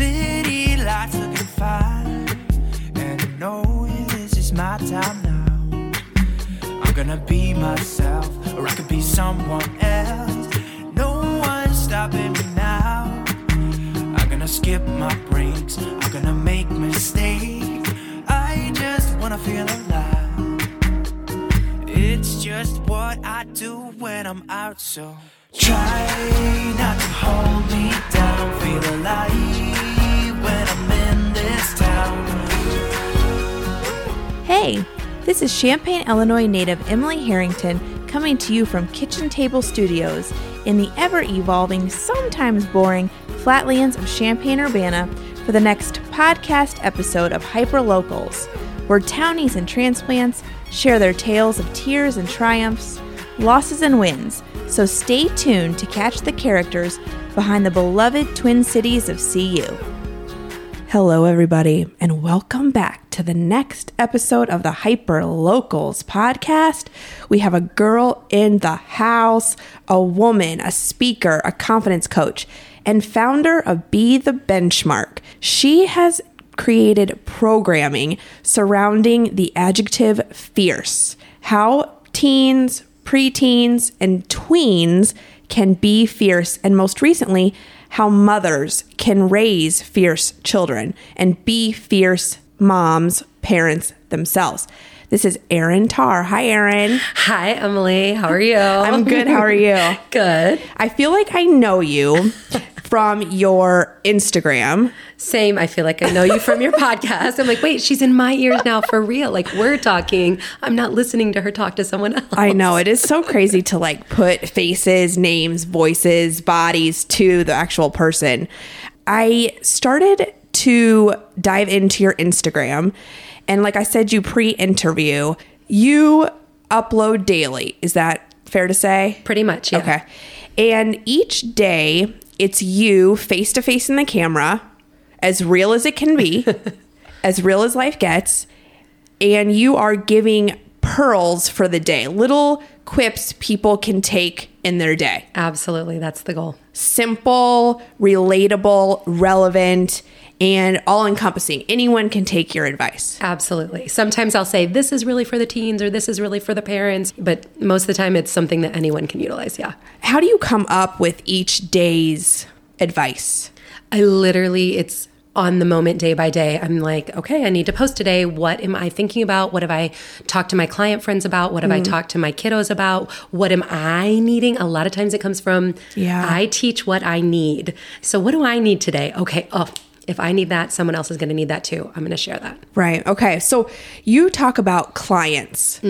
City lights looking fine. And I know this is my time now. I'm gonna be myself, or I could be someone else. No one's stopping me now. I'm gonna skip my breaks, I'm gonna make mistakes. I just wanna feel alive. It's just what I do when I'm out, so try not to hold me down. Feel alive Hey, this is Champaign, Illinois native Emily Harrington coming to you from Kitchen Table Studios in the ever evolving, sometimes boring flatlands of Champaign Urbana for the next podcast episode of Hyper Locals, where townies and transplants share their tales of tears and triumphs, losses and wins. So stay tuned to catch the characters behind the beloved Twin Cities of CU. Hello, everybody, and welcome back to the next episode of the Hyper Locals podcast. We have a girl in the house, a woman, a speaker, a confidence coach, and founder of Be the Benchmark. She has created programming surrounding the adjective fierce, how teens, preteens, and tweens can be fierce, and most recently, how mothers can raise fierce children and be fierce moms, parents themselves. This is Erin Tarr. Hi, Erin. Hi, Emily. How are you? I'm good. How are you? good. I feel like I know you from your Instagram. Same. I feel like I know you from your podcast. I'm like, wait, she's in my ears now for real. Like we're talking. I'm not listening to her talk to someone else. I know it is so crazy to like put faces, names, voices, bodies to the actual person. I started to dive into your Instagram and like I said you pre-interview, you upload daily. Is that fair to say? Pretty much. Yeah. Okay. And each day it's you face to face in the camera, as real as it can be, as real as life gets, and you are giving pearls for the day, little quips people can take in their day. Absolutely. That's the goal. Simple, relatable, relevant, and all encompassing. Anyone can take your advice. Absolutely. Sometimes I'll say, this is really for the teens or this is really for the parents, but most of the time it's something that anyone can utilize. Yeah. How do you come up with each day's advice? I literally, it's on the moment day by day. I'm like, okay, I need to post today. What am I thinking about? What have I talked to my client friends about? What have I mm. talked to my kiddos about? What am I needing? A lot of times it comes from, Yeah. I teach what I need. So what do I need today? Okay, oh, if I need that, someone else is going to need that too. I'm going to share that. Right. Okay. So you talk about clients.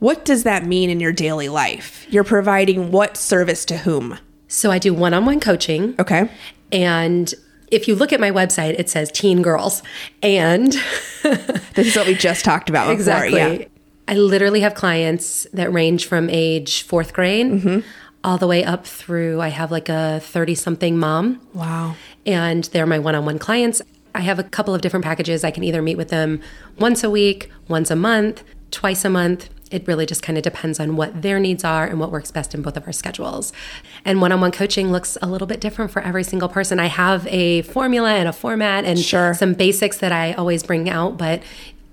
What does that mean in your daily life? You're providing what service to whom? So I do one on one coaching. Okay. And if you look at my website, it says teen girls. And This is what we just talked about. Before. exactly. Yeah. I literally have clients that range from age fourth grade Mm-hmm. all the way up through, I have like a 30 something mom. Wow. And they're my one on one clients. I have a couple of different packages. I can either meet with them once a week, once a month, twice a month. It really just kind of depends on what their needs are and what works best in both of our schedules. And one on one coaching looks a little bit different for every single person. I have a formula and a format and Sure. some basics that I always bring out, but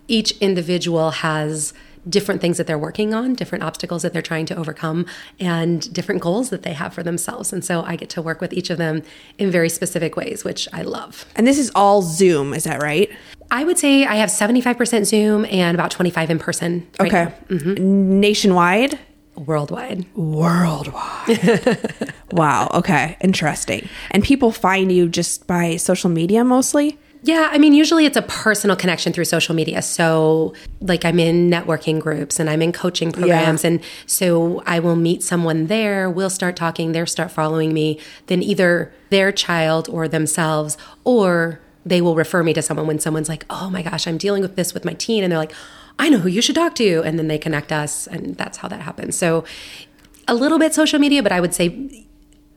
each individual has different things that they're working on, different obstacles that they're trying to overcome, and different goals that they have for themselves. And so I get to work with each of them in very specific ways, which I love. And this is all Zoom. Is that right? I would say I have 75% Zoom and about 25 in person. right Okay. Mm-hmm. Nationwide? worldwide. Worldwide. wow. Okay. Interesting. And people find you just by social media mostly? Yeah, I mean, usually it's a personal connection through social media. So, like, I'm in networking groups and I'm in coaching programs. And so I will meet someone there, we'll start talking, they'll start following me. Then either their child or themselves, or they will refer me to someone when someone's like, oh my gosh, I'm dealing with this with my teen. And they're like, I know who you should talk to. And then they connect us. And that's how that happens. So, a little bit social media, but I would say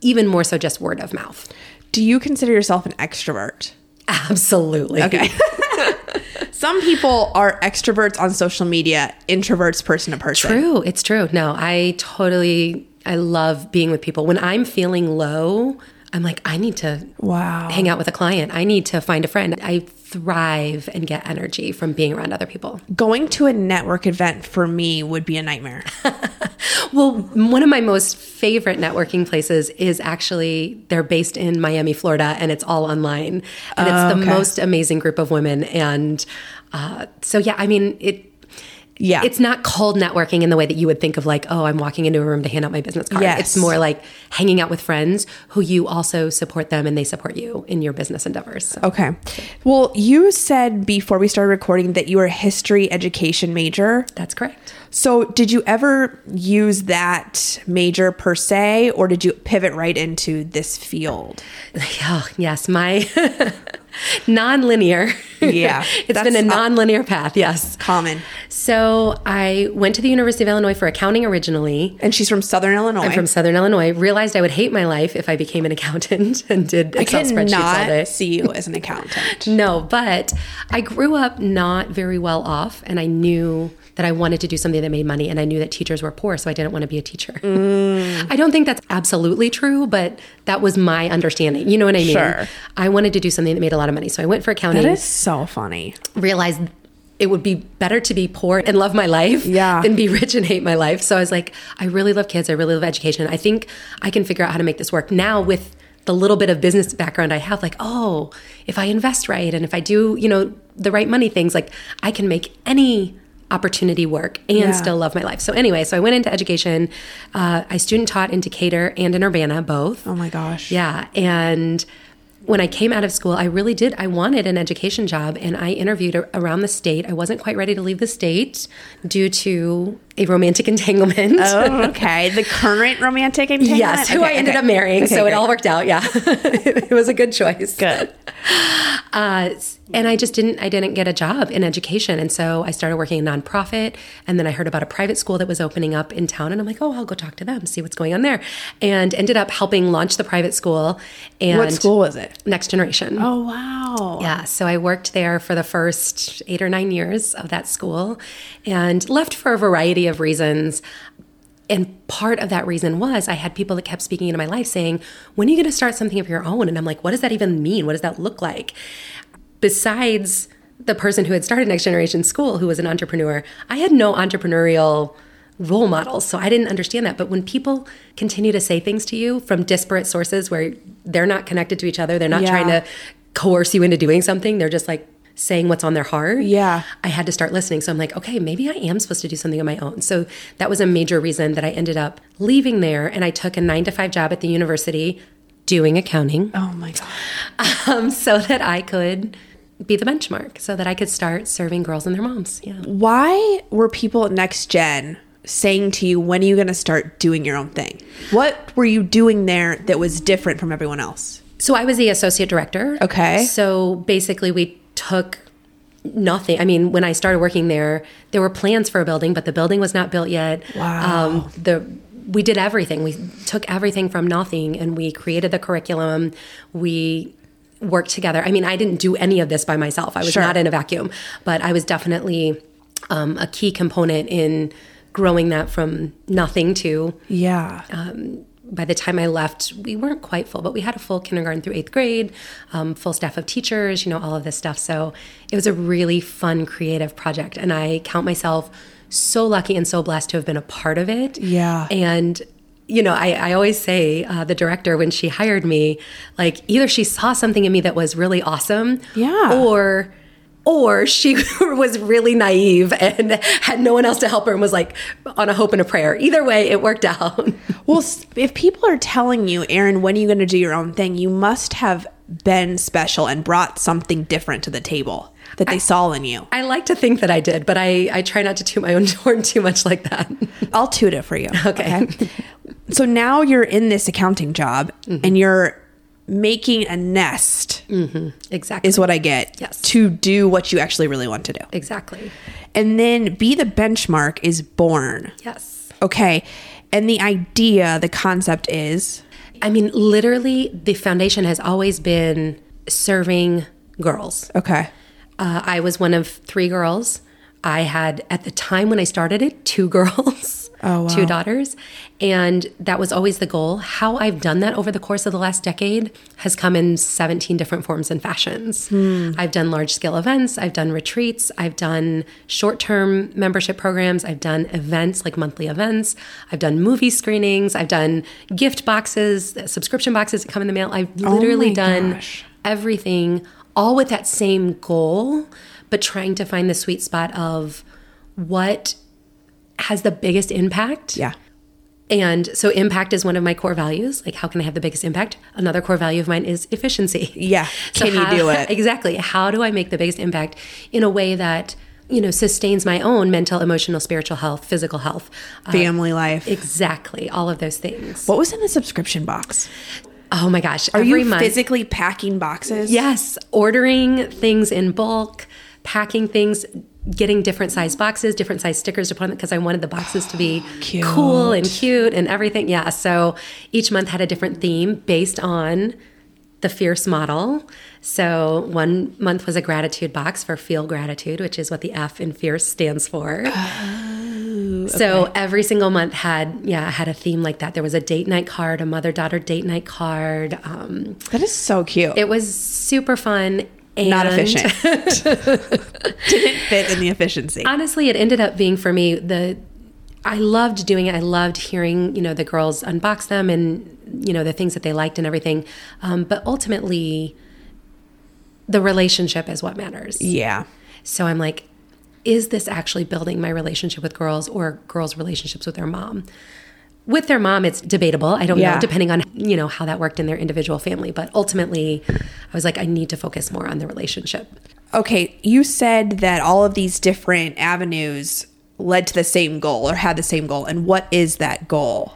even more so just word of mouth. Do you consider yourself an extrovert? Absolutely. Okay. Some people are extroverts on social media, introverts person to person. True. It's true. No, I totally, I love being with people. When I'm feeling low, I'm like, I need to Wow. hang out with a client. I need to find a friend. I thrive and get energy from being around other people. Going to a network event for me would be a nightmare. Well, one of my most favorite networking places is actually they're based in Miami, Florida, and it's all online. And it's the okay. most amazing group of women. And uh, so, yeah, I mean, it. Yeah. It's not cold networking in the way that you would think of like, oh, I'm walking into a room to hand out my business card. Yes. It's more like hanging out with friends who you also support them and they support you in your business endeavors. So. Okay. Well, you said before we started recording that you were a history education major. That's correct. So, did you ever use that major per se, or did you pivot right into this field? Oh, yes, my non-linear. Yeah, it's been a non-linear path. Yes. Common. So I went to the University of Illinois for accounting originally. And she's from Southern Illinois. I'm from Southern Illinois. Realized I would hate my life if I became an accountant and did Excel spreadsheets all day. see you as an accountant. No, but I grew up not very well off, and I knew that I wanted to do something that made money, and I knew that teachers were poor, so I didn't want to be a teacher. Mm. I don't think that's absolutely true, but that was my understanding. You know what I mean? Sure. I wanted to do something that made a lot of money, so I went for accounting. that is so funny. realized it would be better to be poor and love my life Yeah. than be rich and hate my life. So I was like, I really love kids. I really love education. I think I can figure out how to make this work now with the little bit of business background I have. Like, oh, if I invest right and if I do, you know, the right money things, like I can make any opportunity work and Yeah. still love my life. So anyway, so I went into education. Uh, I student taught in Decatur and in Urbana, both. Oh my gosh. Yeah. And when I came out of school, I really did. I wanted an education job and I interviewed around the state. I wasn't quite ready to leave the state due to a romantic entanglement. Oh, okay. The current romantic entanglement? Yes, who Okay, I ended okay. up marrying. Okay, so it all worked out. Yeah. it was a good choice. Good. Uh, and I just didn't I didn't get a job in education and so I started working in a nonprofit and then I heard about a private school that was opening up in town and I'm like oh I'll go talk to them see what's going on there and ended up helping launch the private school and What school was it? Next Generation Oh, wow. yeah, so I worked there for the first eight or nine years of that school and left for a variety of reasons. And part of that reason was I had people that kept speaking into my life saying, When are you going to start something of your own? And I'm like, What does that even mean? What does that look like? Besides the person who had started Next Generation School, who was an entrepreneur, I had no entrepreneurial role models. So I didn't understand that. But when people continue to say things to you from disparate sources where they're not connected to each other, they're not Yeah. trying to coerce you into doing something, they're just like saying what's on their heart. Yeah. I had to start listening. So I'm like, okay, maybe I am supposed to do something on my own. So that was a major reason that I ended up leaving there and I took a nine to five job at the university doing accounting Oh my god. um, so that I could be the benchmark, so that I could start serving girls and their moms. Yeah. Why were people at Next Gen saying to you, when are you going to start doing your own thing? What were you doing there that was different from everyone else? So I was the associate director. Okay. So basically, we took nothing. I mean, when I started working there, there were plans for a building, but the building was not built yet. Wow. Um, the we did everything. We took everything from nothing, and we created the curriculum. We worked together. I mean, I didn't do any of this by myself. I was Sure. not in a vacuum, but I was definitely um, a key component in growing that from nothing to Yeah. By the time I left, we weren't quite full, but we had a full kindergarten through eighth grade, um, full staff of teachers, you know, all of this stuff. So it was a really fun, creative project. And I count myself so lucky and so blessed to have been a part of it. Yeah. And, you know, I, I always say, uh, the director, when she hired me, like either she saw something in me that was really awesome, Yeah. or or she was really naive and had no one else to help her and was like on a hope and a prayer. Either way, it worked out. Well, if people are telling you, Erin, when are you going to do your own thing? You must have been special and brought something different to the table that they saw in you. I like to think that I did, but I, I try not to toot my own horn too much like that. I'll toot it for you. Okay. so now you're in this accounting job Mm-hmm. and you're making a nest, exactly. is what I get, Yes. to do what you actually really want to do. exactly. And then be the benchmark is born. Yes. Okay. And the idea, the concept is I mean, literally, the foundation has always been serving girls. okay. Uh, I was one of three girls. I had, at the time when I started it, two girls. Oh, wow. two daughters. And that was always the goal. How I've done that over the course of the last decade has come in 17 different forms and fashions. Hmm. I've done large scale events, I've done retreats, I've done short term membership programs, I've done events like monthly events, I've done movie screenings, I've done gift boxes, subscription boxes that come in the mail. I've literally Oh done gosh. everything all with that same goal, but trying to find the sweet spot of what has the biggest impact. Yeah. And so impact is one of my core values. Like how can I have the biggest impact? Another core value of mine is efficiency. Yeah. So Can you do it? Exactly. How do I make the biggest impact in a way that, you know, sustains my own mental, emotional, spiritual health, physical health? Uh, Family life. exactly. All of those things. what was in the subscription box? Oh my gosh. Are every you month. physically packing boxes? Yes, ordering things in bulk, packing things, getting different size boxes, different size stickers to put on because I wanted the boxes to be Cute. cool and cute and everything. Yeah, so each month had a different theme based on the fierce model. So one month was a gratitude box for feel gratitude, which is what the F in fierce stands for. So every single month had yeah had a theme like that. There was a date night card, a mother daughter date night card. Um, That is so cute. it was super fun. And Not efficient. Didn't fit in the efficiency. Honestly, it ended up being for me the. I loved doing it. I loved hearing you know the girls unbox them and you know the things that they liked and everything. Um, but ultimately, the relationship is what matters. yeah. So I'm like, is this actually building my relationship with girls or girls' relationships with their mom? With their mom, it's debatable. I don't Yeah. know, depending on you know how that worked in their individual family. But ultimately, I was like, I need to focus more on the relationship. Okay, you said that all of these different avenues led to the same goal or had the same goal. And what is that goal?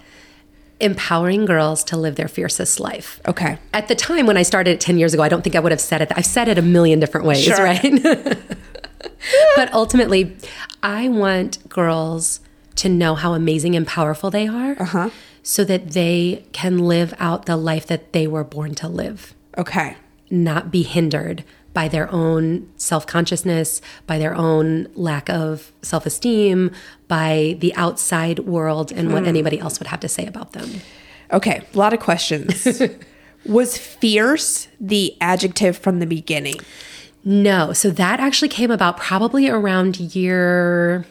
Empowering girls to live their fiercest life. Okay. At the time when I started 10 years ago, I don't think I would have said it. I've said it a million different ways, Sure. right? but ultimately, I want girls to know how amazing and powerful they are Uh-huh. so that they can live out the life that they were born to live, Okay. not be hindered by their own self consciousness, by their own lack of self esteem, by the outside world and Hmm. what anybody else would have to say about them. Okay. A lot of questions. was fierce the adjective from the beginning? No. So that actually came about probably around year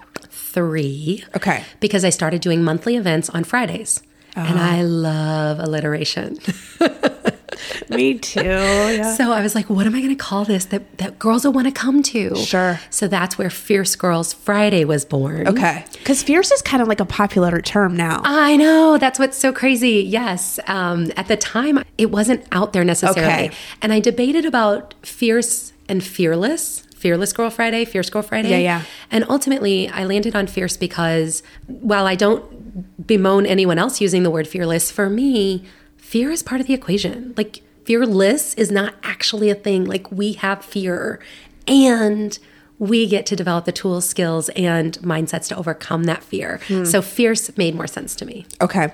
three. Okay. Because I started doing monthly events on Fridays. And Ah. I love alliteration. Me too. Yeah. So I was like, what am I going to call this that, that girls will want to come to? Sure. So that's where Fierce Girls Friday was born. Okay. Because fierce is kind of like a popular term now. I know. That's what's so crazy. Yes. Um, at the time, it wasn't out there necessarily. Okay. And I debated about fierce and fearless. Fearless Girl Friday, Fierce Girl Friday. Yeah, yeah. And ultimately, I landed on fierce because while I don't bemoan anyone else using the word fearless, for me, fear is part of the equation. Like, fearless is not actually a thing. Like, we have fear and we get to develop the tools, skills, and mindsets to overcome that fear. Hmm. So, fierce made more sense to me. Okay.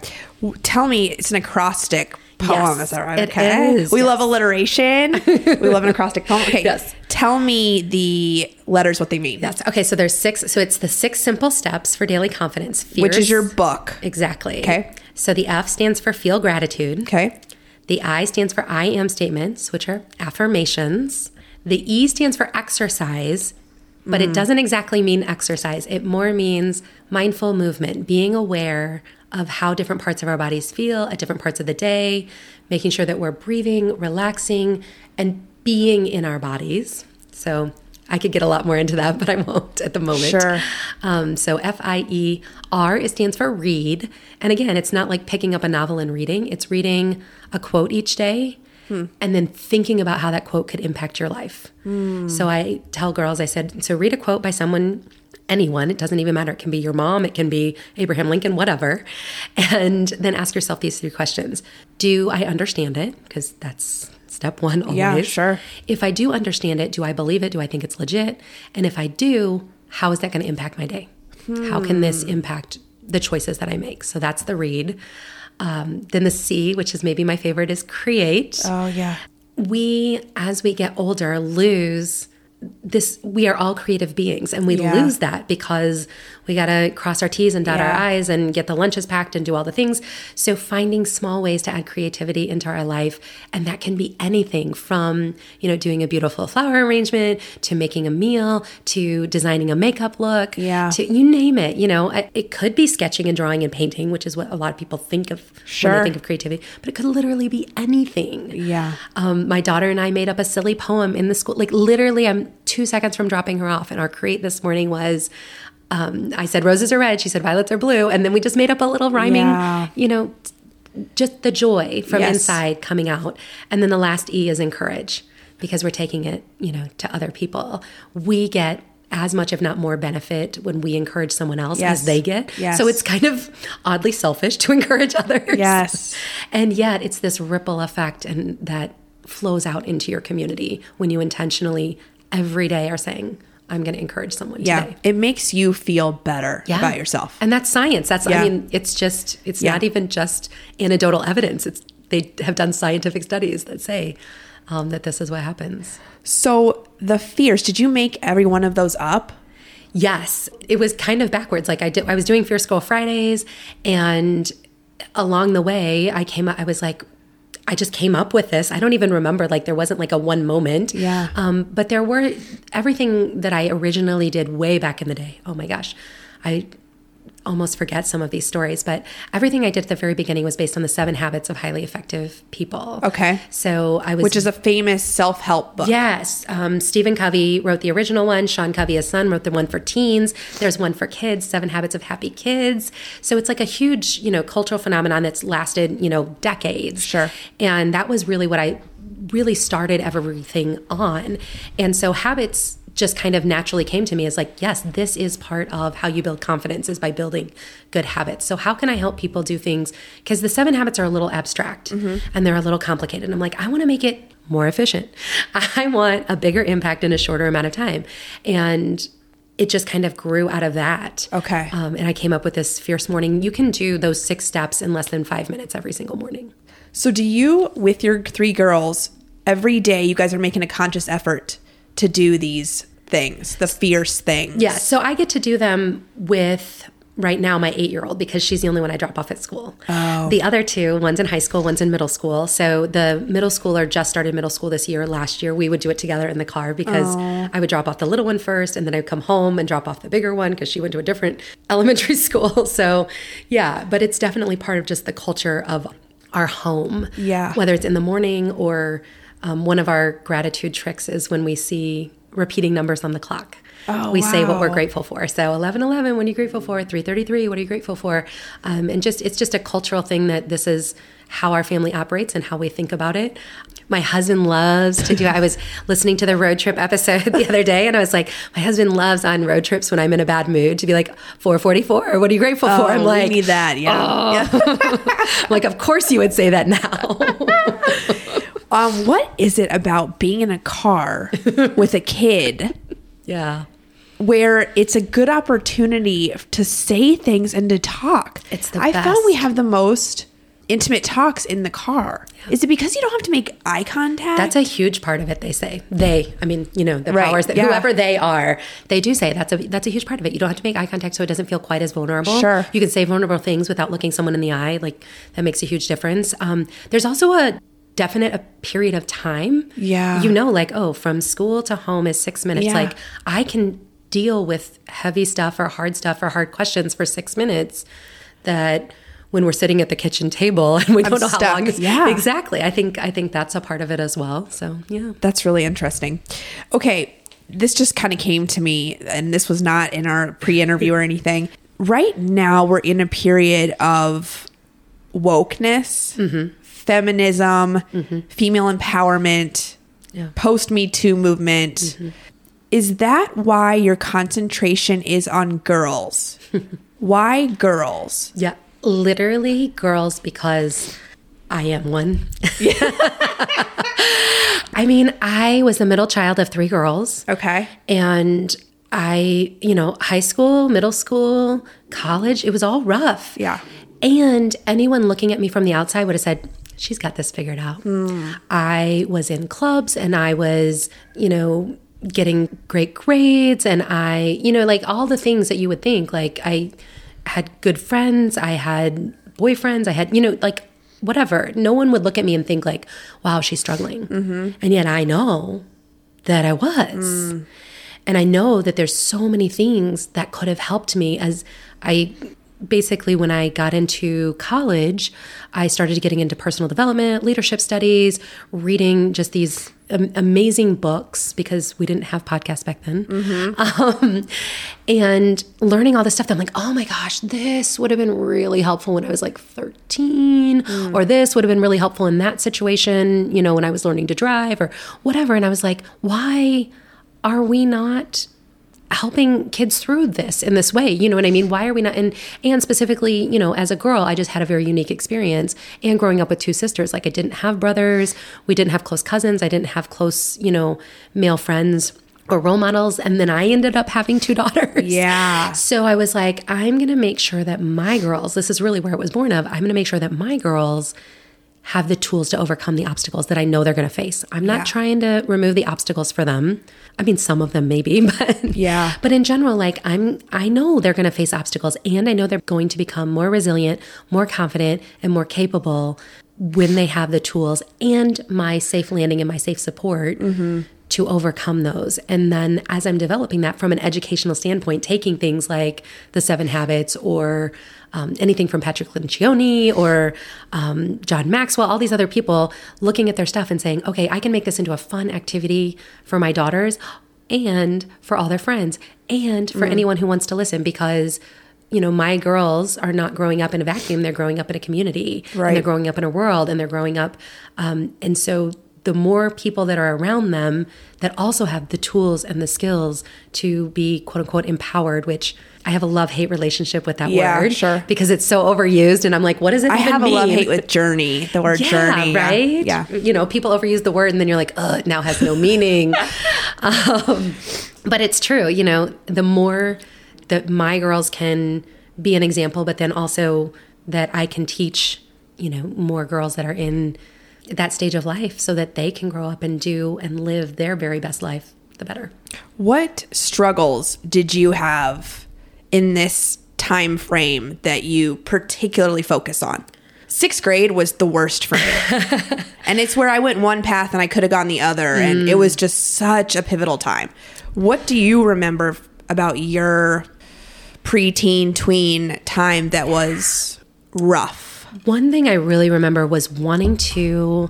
Tell me, it's an acrostic poem. Yes, is that right? it okay. is, We yes. love alliteration. we love an acrostic poem. Okay. Yes. Tell me the letters, what they mean. That's okay. So, there's six. So, it's the six simple steps for daily confidence. Which is your book. Exactly. Okay. So, the F stands for feel gratitude. Okay. The I stands for I am statements, which are affirmations. The E stands for exercise, but it mm. doesn't exactly mean exercise. It more means mindful movement, being aware of how different parts of our bodies feel at different parts of the day, making sure that we're breathing, relaxing, and being in our bodies. So I could get a lot more into that, but I won't at the moment. Sure. Um, so F I E R it stands for read, and again, it's not like picking up a novel and reading. It's reading a quote each day, and then thinking about how that quote could impact your life. So I tell girls, I said, so read a quote by someone. Anyone, it doesn't even matter. It can be your mom, it can be Abraham Lincoln, whatever. And then ask yourself these three questions Do I understand it? Because that's step one always. Yeah, sure. If I do understand it, do I believe it? Do I think it's legit? And if I do, how is that going to impact my day? How can this impact the choices that I make? So that's the read. Um, then the C, which is maybe my favorite, is create. Oh, yeah. we, as we get older, lose this. We are all creative beings, and we Yeah. lose that because we got to cross our T's and dot our I's and get the lunches packed and do all the things. So finding small ways to add creativity into our life. And that can be anything from, you know, doing a beautiful flower arrangement to making a meal to designing a makeup look Yeah. to you name it. You know, it could be sketching and drawing and painting, which is what a lot of people think of when they think of creativity, but it could literally be anything. Yeah. Um, my daughter and I made up a silly poem in the school. Like literally, I'm two seconds from dropping her off, and our create this morning was. Um, I said roses are red. She said violets are blue, and then we just made up a little rhyming. Yeah. You know, just the joy from Yes. inside coming out, and then the last E is encourage because we're taking it, you know, to other people. We get as much, if not more, benefit when we encourage someone else Yes. as they get. Yes. So it's kind of oddly selfish to encourage others. Yes. And yet it's this ripple effect and that flows out into your community when you intentionally every day are saying, I'm going to encourage someone Yeah. today. It makes you feel better Yeah. about yourself. And that's science. That's Yeah. I mean, it's just it's Yeah. not even just anecdotal evidence. It's they have done scientific studies that say um, that this is what happens. So the fears, did you make every one of those up? Yes, it was kind of backwards. Like I did, I was doing Fierce Girl Fridays, and along the way, I came. I was like, I just came up with this. I don't even remember. Like there wasn't like a one moment. Yeah. Um, but there were everything that I originally did way back in the day. Oh my gosh, I almost forget some of these stories, but everything I did at the very beginning was based on the seven habits of highly effective people. Okay. So I was Which is a famous self help book. Yes. Um, Stephen Covey wrote the original one. Sean Covey, his son, wrote the one for teens. There's one for kids, Seven Habits of Happy Kids. So it's like a huge, you know, cultural phenomenon that's lasted, you know, decades. Sure. And that was really what I really started everything on. And so habits just kind of naturally came to me as like, yes, this is part of how you build confidence is by building good habits. So how can I help people do things? Because the seven habits are a little abstract and they're a little complicated. And I'm like, I want to make it more efficient. I want a bigger impact in a shorter amount of time. And it just kind of grew out of that. Okay. Um, and I came up with this fierce morning. You can do those six steps in less than five minutes every single morning. So do you, with your three girls, every day you guys are making a conscious effort to do these things, the fierce things? Yeah, so I get to do them with right now my eight year old because she's the only one I drop off at school. Oh. The other two, one's in high school, one's in middle school. So the middle schooler just started middle school this year. Last year, we would do it together in the car because I would drop off the little one first and then I'd come home and drop off the bigger one because she went to a different elementary school. So yeah, but it's definitely part of just the culture of our home. Yeah. Whether it's in the morning or um, one of our gratitude tricks is when we see repeating numbers on the clock. Oh, we say what we're grateful for. So 1111, what are you grateful for? 333, what are you grateful for? Um, and just it's just a cultural thing that this is how our family operates and how we think about it. My husband loves to do. I was listening to the road trip episode the other day, and I was like, my husband loves on road trips when I'm in a bad mood to be like 444. What are you grateful for? I'm Oh, like, we need that. Yeah. I'm like, of course you would say that now. Um, what is it about being in a car with a kid yeah. where it's a good opportunity to say things and to talk? It's the I found we have the most intimate talks in the car. Is it because you don't have to make eye contact? That's a huge part of it. They say they. I mean, you know, the Right, powers that yeah. whoever they are, they do say that's a that's a huge part of it. You don't have to make eye contact, so it doesn't feel quite as vulnerable. Sure. you can say vulnerable things without looking someone in the eye. Like that makes a huge difference. Um, there's also a definite a period of time. Yeah. you know, like oh, from school to home is six minutes. Yeah. Like I can deal with heavy stuff or hard stuff or hard questions for six minutes. That when we're sitting at the kitchen table and we don't know stuck. how long. Yeah. exactly. I think I think that's a part of it as well. So yeah. That's really interesting. Okay, this just kind of came to me, and this was not in our pre interview or anything. Right now, we're in a period of wokeness, mm-hmm. Feminism, mm-hmm. female empowerment, Yeah. post Me Too movement. Mm-hmm. Is that why your concentration is on girls? why girls? Yeah, literally girls because I am one. I mean, I was the middle child of three girls. Okay. And I, you know, high school, middle school, college, it was all rough. Yeah. And anyone looking at me from the outside would have said, she's got this figured out. I was in clubs and I was, you know, getting great grades and I, you know, like all the things that you would think. Like I had good friends, I had boyfriends, I had, you know, like whatever. No one would look at me and think like, "Wow, she's struggling." Mm-hmm. And yet I know that I was. Mm. And I know that there's so many things that could have helped me as I basically when I got into college, I started getting into personal development, leadership studies, reading just these amazing books because we didn't have podcasts back then. Mm-hmm. Um, and learning all this stuff I'm like, oh my gosh, this would have been really helpful when I was like 13, mm. or this would have been really helpful in that situation, you know, when I was learning to drive or whatever. And I was like, why are we not helping kids through this in this way you know what i mean? Why are we not and and specifically you know as a girl i just had a very unique experience and growing up with two sisters like i didn't have brothers we didn't have close cousins i didn't have close you know male friends or role models and then i ended up having two daughters. Yeah. So i was like i'm going to make sure that my girls this is really where it was born of i'm going to make sure that my girls have the tools to overcome the obstacles that I know they're going to face. I'm not yeah. trying to remove the obstacles for them. I mean, some of them maybe, but yeah. But in general, like I'm, I know they're going to face obstacles, and I know they're going to become more resilient, more confident, and more capable when they have the tools and my safe landing and my safe support mm-hmm to overcome those. And then as I'm developing that from an educational standpoint, taking things like the seven habits or um, anything from Patrick Lencioni or um, John Maxwell, all these other people looking at their stuff and saying, okay, I can make this into a fun activity for my daughters and for all their friends and for mm. anyone who wants to listen because you know, my girls are not growing up in a vacuum. They're growing up in a community. Right. And they're growing up in a world and they're growing up. Um, and so the more people that are around them that also have the tools and the skills to be quote unquote empowered, which I have a love hate relationship with that yeah, word. Sure. Because it's so overused. And I'm like, what does it I have mean? a love hate with journey, the word yeah, journey. Right? Yeah. You know, people overuse the word and then you're like, oh, it now has no meaning. um, but it's true. You know, the more that my girls can be an example, but then also that I can teach, you know, more girls that are in that stage of life so that they can grow up and do and live their very best life, the better. What struggles did you have in this time frame that you particularly focus on? Sixth grade was the worst for me. and it's where I went one path and I could have gone the other. Mm. And it was just such a pivotal time. What do you remember about your preteen, tween time that was rough? One thing I really remember was wanting to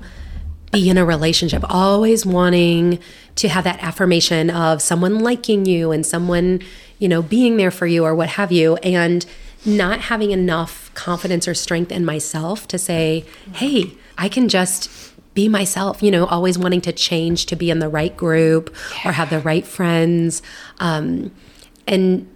be in a relationship, always wanting to have that affirmation of someone liking you and someone, you know, being there for you or what have you. And not having enough confidence or strength in myself to say, hey, I can just be myself, you know, always wanting to change to be in the right group or have the right friends. Um, and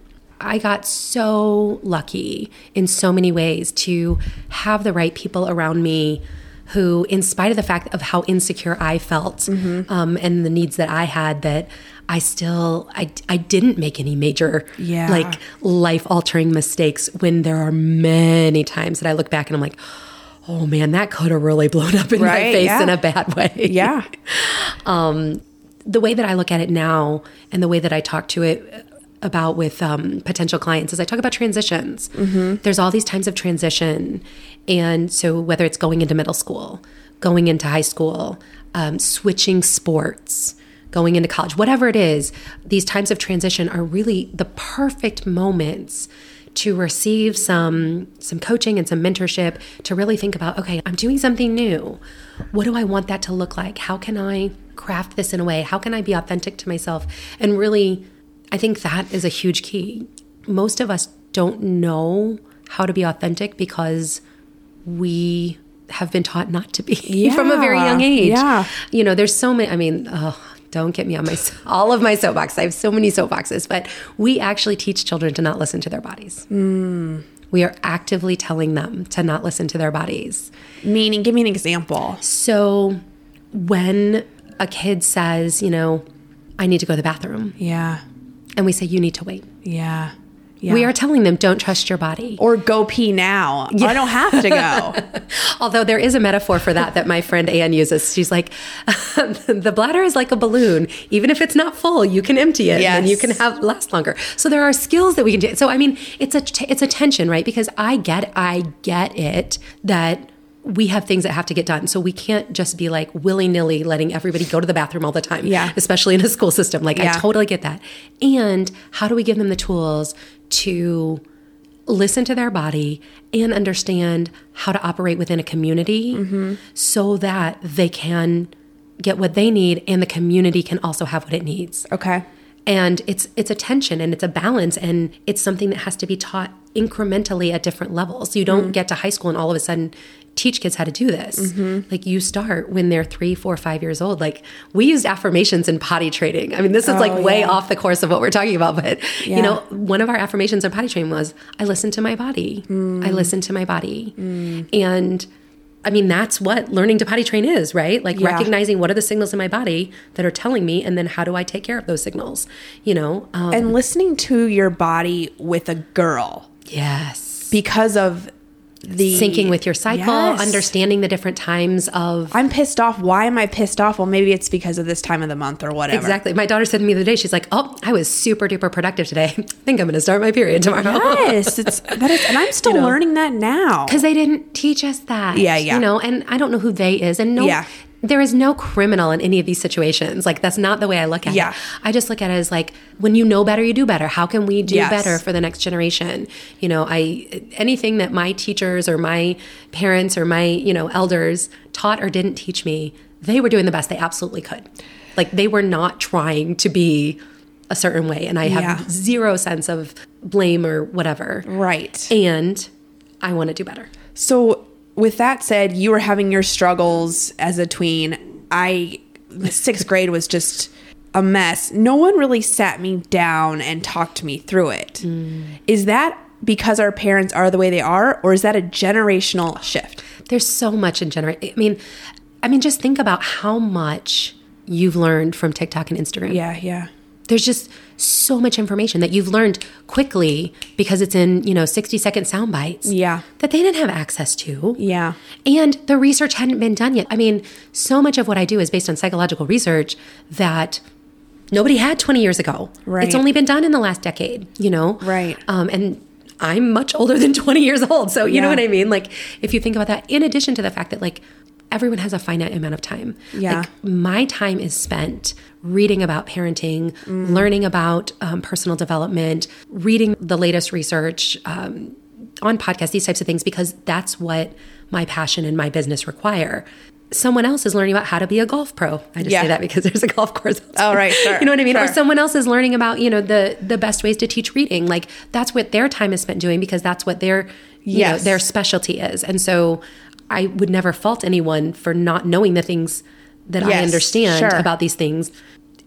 I got so lucky in so many ways to have the right people around me who, in spite of the fact of how insecure I felt mm-hmm. um, and the needs that I had, that I still I, I didn't make any major yeah. like life altering mistakes when there are many times that I look back and I'm like oh man that could have really blown up in right? my face yeah. in a bad way yeah um, the way that I look at it now and the way that I talk to it about with um, potential clients is I talk about transitions. Mm-hmm. There's all these times of transition. And so, whether it's going into middle school, going into high school, um, switching sports, going into college, whatever it is, these times of transition are really the perfect moments to receive some some coaching and some mentorship to really think about okay i'm doing something new what do i want that to look like how can i craft this in a way how can i be authentic to myself and really I think that is a huge key. Most of us don't know how to be authentic because we have been taught not to be yeah, from a very young age. Yeah. You know, there's so many, I mean, oh, don't get me on my all of my soapboxes. I have so many soapboxes, but we actually teach children to not listen to their bodies. Mm. We are actively telling them to not listen to their bodies. Meaning, give me an example. So, when a kid says, you know, I need to go to the bathroom. Yeah and we say you need to wait yeah We are telling them don't trust your body. Or go pee now. I don't have to go. Although there is a metaphor for that that my friend Anne uses. She's like, the bladder is like a balloon. Even if it's not full, you can empty it and you can have last longer. So there are skills that we can do. So I mean, it's a it's a tension, right? Because I get I get it that we have things that have to get done. So we can't just be like willy nilly letting everybody go to the bathroom all the time. Yeah. Especially in a school system. Like Yeah. I totally get that. And how do we give them the tools to listen to their body and understand how to operate within a community mm-hmm. so that they can get what they need and the community can also have what it needs Okay. and it's it's a tension and it's a balance and it's something that has to be taught incrementally at different levels you don't mm. get to high school and all of a sudden teach kids how to do this mm-hmm. like you start when they're three four five years old like we used affirmations in potty training i mean this is like oh, way yeah. off the course of what we're talking about but Yeah. you know one of our affirmations in potty training was i listen to my body i mm. listen to my body mm. and I mean, that's what learning to potty train is, right? Like Yeah. recognizing what are the signals in my body that are telling me, and then how do I take care of those signals? You know? Um, And listening to your body with a girl yes. because of the Syncing with your cycle, Yes. understanding the different times of. I'm pissed off. Why am I pissed off? Well, maybe it's because of this time of the month or whatever. Exactly. My daughter said to me the other day, she's like, "Oh, I was super duper productive today. I think I'm going to start my period tomorrow." Yes, it's that is, and I'm still know. learning that now. because they didn't teach us that. Yeah, yeah. You know, and I don't know who they is, and no, Yeah. There is no criminal in any of these situations. Like that's not the way I look at Yeah. it. I just look at it as like when you know better, you do better. How can we do Yes. better for the next generation? You know, I anything that my teachers or my parents or my you know elders taught or didn't teach me, they were doing the best they absolutely could. Like they were not trying to be a certain way, and I have Yeah. zero sense of blame or whatever. right. And I want to do better. So, with that said, you were having your struggles as a tween. I, sixth grade was just a mess. No one really sat me down and talked me through it. Mm. Is that because our parents are the way they are, or is that a generational shift? There's so much in general. I mean, I mean, just think about how much you've learned from TikTok and Instagram. Yeah, yeah. There's just so much information that you've learned quickly because it's in, you know, 60 second sound bites. Yeah. That they didn't have access to. Yeah. And the research hadn't been done yet. I mean, so much of what I do is based on psychological research that nobody had 20 years ago. Right. It's only been done in the last decade, you know? Right. Um, and I'm much older than 20 years old. So, you know what I mean? Like, if you think about that, in addition to the fact that, like, everyone has a finite amount of time. Yeah. Like, my time is spent reading about parenting, Mm-hmm. learning about um, personal development, reading the latest research, um, on podcasts, these types of things, because that's what my passion and my business require. Someone else is learning about how to be a golf pro. I just Yeah. say that because there's a golf course. Oh, right, sure, You know what I mean? Or someone else is learning about, you know, the the best ways to teach reading. Like that's what their time is spent doing because that's what their you know, Yes. their specialty is. And so I would never fault anyone for not knowing the things that I understand sure. about these things.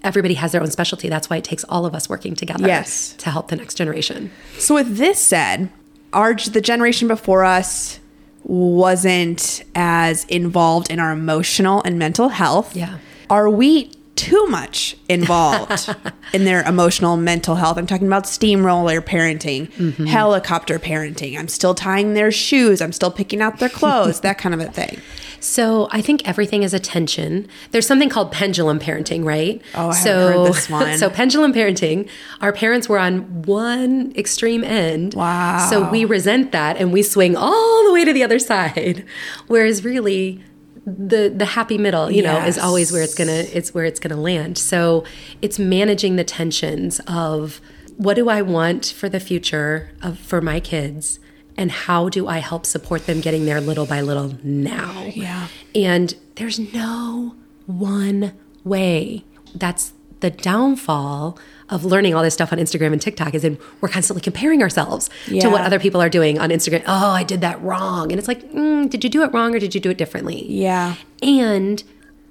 Everybody has their own specialty. That's why it takes all of us working together Yes. to help the next generation. So with this said, our the generation before us wasn't as involved in our emotional and mental health. Yeah. Are we too much involved in their emotional mental health? I'm talking about steamroller parenting, Mm-hmm. helicopter parenting. I'm still tying their shoes. I'm still picking out their clothes, that kind of a thing. So I think everything is attention. There's something called pendulum parenting, right? Oh, I so, heard this one. So pendulum parenting, our parents were on one extreme end. Wow. So we resent that and we swing all the way to the other side. Whereas really the the happy middle, you know, is always where it's gonna it's where it's gonna land. So it's managing the tensions of what do I want for the future of for my kids and how do I help support them getting there little by little now? Yeah. And there's no one way. That's the downfall of learning all this stuff on Instagram and TikTok is in we're constantly comparing ourselves to what other people are doing on Instagram. Oh, I did that wrong. And it's like, mm, did you do it wrong or did you do it differently? Yeah. And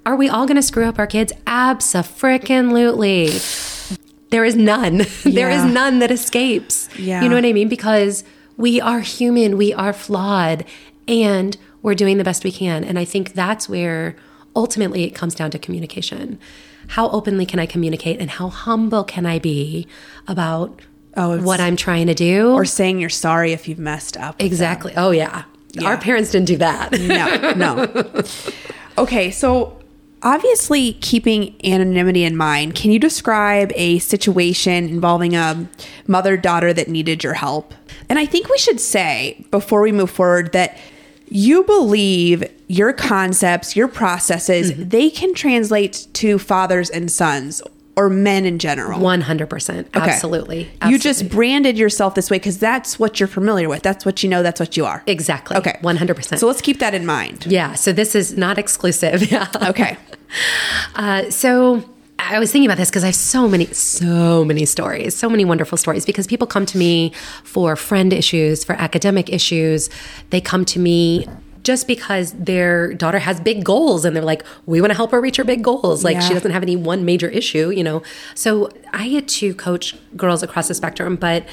are we all going to screw up our kids? Absolutely. There is none. there is none that escapes. Yeah. You know what I mean? Because we are human, we are flawed, and we're doing the best we can. And I think that's where ultimately it comes down to communication. How openly can I communicate and how humble can I be about Oh, what I'm trying to do. or saying you're sorry if you've messed up. exactly. Oh yeah. Yeah. Our parents didn't do that. no, no. Okay, so obviously keeping anonymity in mind, can you describe a situation involving a mother daughter that needed your help? And I think we should say before we move forward that you believe your concepts, your processes, they can translate to fathers and sons or men in general. 100%. Okay. Absolutely. You just branded yourself this way because that's what you're familiar with. That's what you know. That's what you are. Exactly. Okay. 100%. So let's keep that in mind. yeah. So this is not exclusive. Yeah. Okay. Uh, so I was thinking about this because I have so many, so many stories, so many wonderful stories. Because people come to me for friend issues, for academic issues. They come to me just because their daughter has big goals and they're like, we want to help her reach her big goals. Like she doesn't have any one major issue, you know. So I get to coach girls across the spectrum, but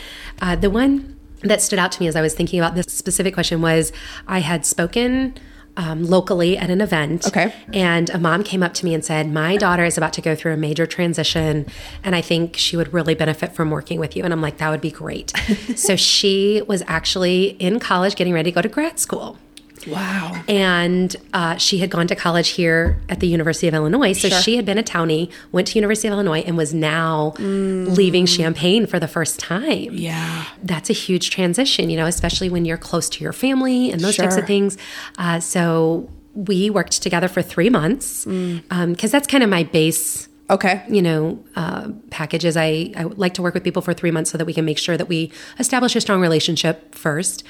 uh, the one that stood out to me as I was thinking about this specific question was I had spoken. Um, locally at an event. Okay. And a mom came up to me and said, My daughter is about to go through a major transition, and I think she would really benefit from working with you. And I'm like, That would be great. so she was actually in college getting ready to go to grad school. Wow. And uh, she had gone to college here at the University of Illinois. So Sure. she had been a townie, went to University of Illinois, and was now leaving Champaign for the first time Yeah. that's a huge transition, you know, especially when you're close to your family and those types of things. Uh, so we worked together for three months because that's kind of my base. Okay. You know, uh, packages. I, I like to work with people for three months so that we can make sure that we establish a strong relationship first.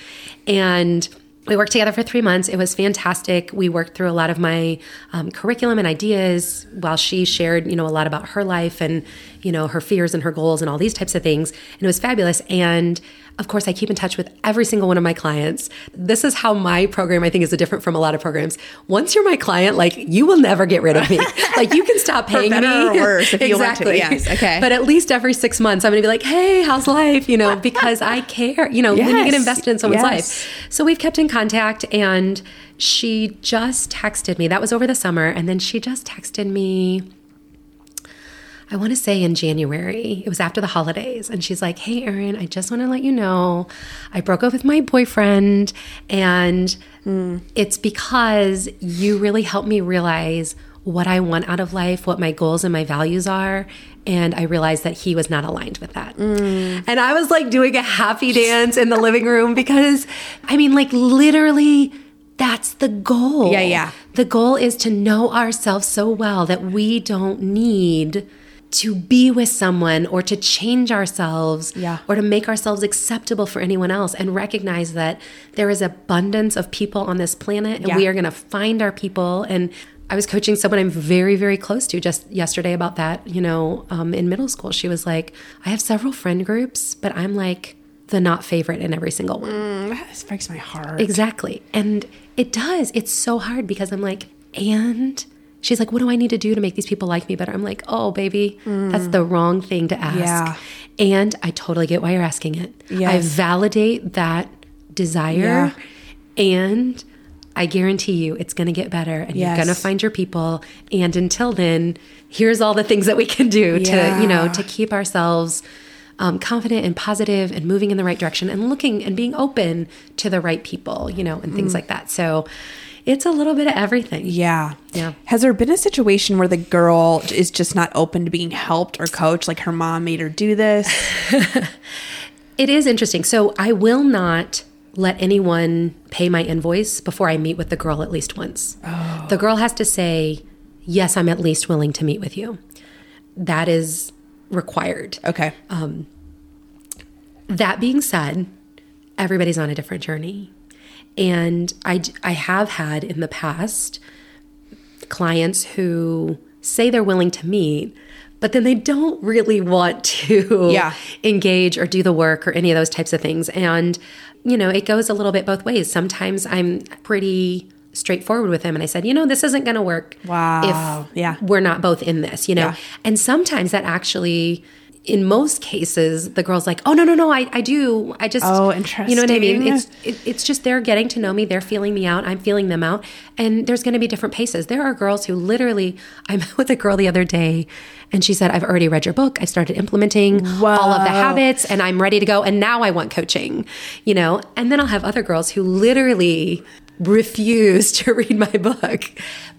And we worked together for three months. It was fantastic. We worked through a lot of my um, curriculum and ideas while she shared, you know, a lot about her life and, you know, her fears and her goals and all these types of things. And it was fabulous. And of course, I keep in touch with every single one of my clients. This is how my program, I think, is different from a lot of programs. Once you're my client, like you will never get rid of me. like you can stop paying better me. or worse, if you want to. exactly. Yes, okay. But at least every six months, I'm going to be like, "Hey, how's life?" You know, because I care. You know, when you get invested in someone's yes. life. So we've kept in contact, and she just texted me. That was over the summer, and then she just texted me. I want to say in January. It was after the holidays. And she's like, Hey, Erin, I just want to let you know I broke up with my boyfriend. And hmm. it's because you really helped me realize what I want out of life, what my goals and my values are. And I realized that he was not aligned with that. Mm. And I was like doing a happy dance in the living room because, I mean, like literally, that's the goal. Yeah, yeah. The goal is to know ourselves so well that we don't need to be with someone or to change ourselves Yeah. or to make ourselves acceptable for anyone else and recognize that there is abundance of people on this planet and Yeah. we are going to find our people and I was coaching someone I'm very, very close to just yesterday about that. You know, um, in middle school, she was like, I have several friend groups, but I'm like the not favorite in every single one. That breaks my heart. Exactly. And it does. It's so hard because I'm like, and she's like, what do I need to do to make these people like me better? I'm like, oh, baby, that's the wrong thing to ask. Yeah. And I totally get why you're asking it. I validate that desire Yeah. and I guarantee you it's going to get better and Yes. you're going to find your people. And until then, here's all the things that we can do to, you know, to keep ourselves um, confident and positive and moving in the right direction and looking and being open to the right people, you know, and things like that. So it's a little bit of everything. Yeah. Yeah. Has there been a situation where the girl is just not open to being helped or coached? Like her mom made her do this? It is interesting. So I will not let anyone pay my invoice before I meet with the girl at least once. The girl has to say, Yes, I'm at least willing to meet with you. That is required. Okay. Um, That being said, everybody's on a different journey. And I, I have had in the past clients who say they're willing to meet, but then they don't really want to Yeah. engage or do the work or any of those types of things. And, you know, it goes a little bit both ways. Sometimes I'm pretty straightforward with them and I said, you know, this isn't going to work Wow. if Yeah. we're not both in this, you know? Yeah. And sometimes that actually in most cases, the girl's like, "Oh no, no, no, I, I do. I just, Oh, interesting. You know what I mean? It's it, it's just they're getting to know me. They're feeling me out. I'm feeling them out, and there's going to be different paces. There are girls who literally. I met with a girl the other day, and she said, "I've already read your book. I started implementing all of the habits, and I'm ready to go. And now I want coaching. You know." And then I'll have other girls who literally refuse to read my book,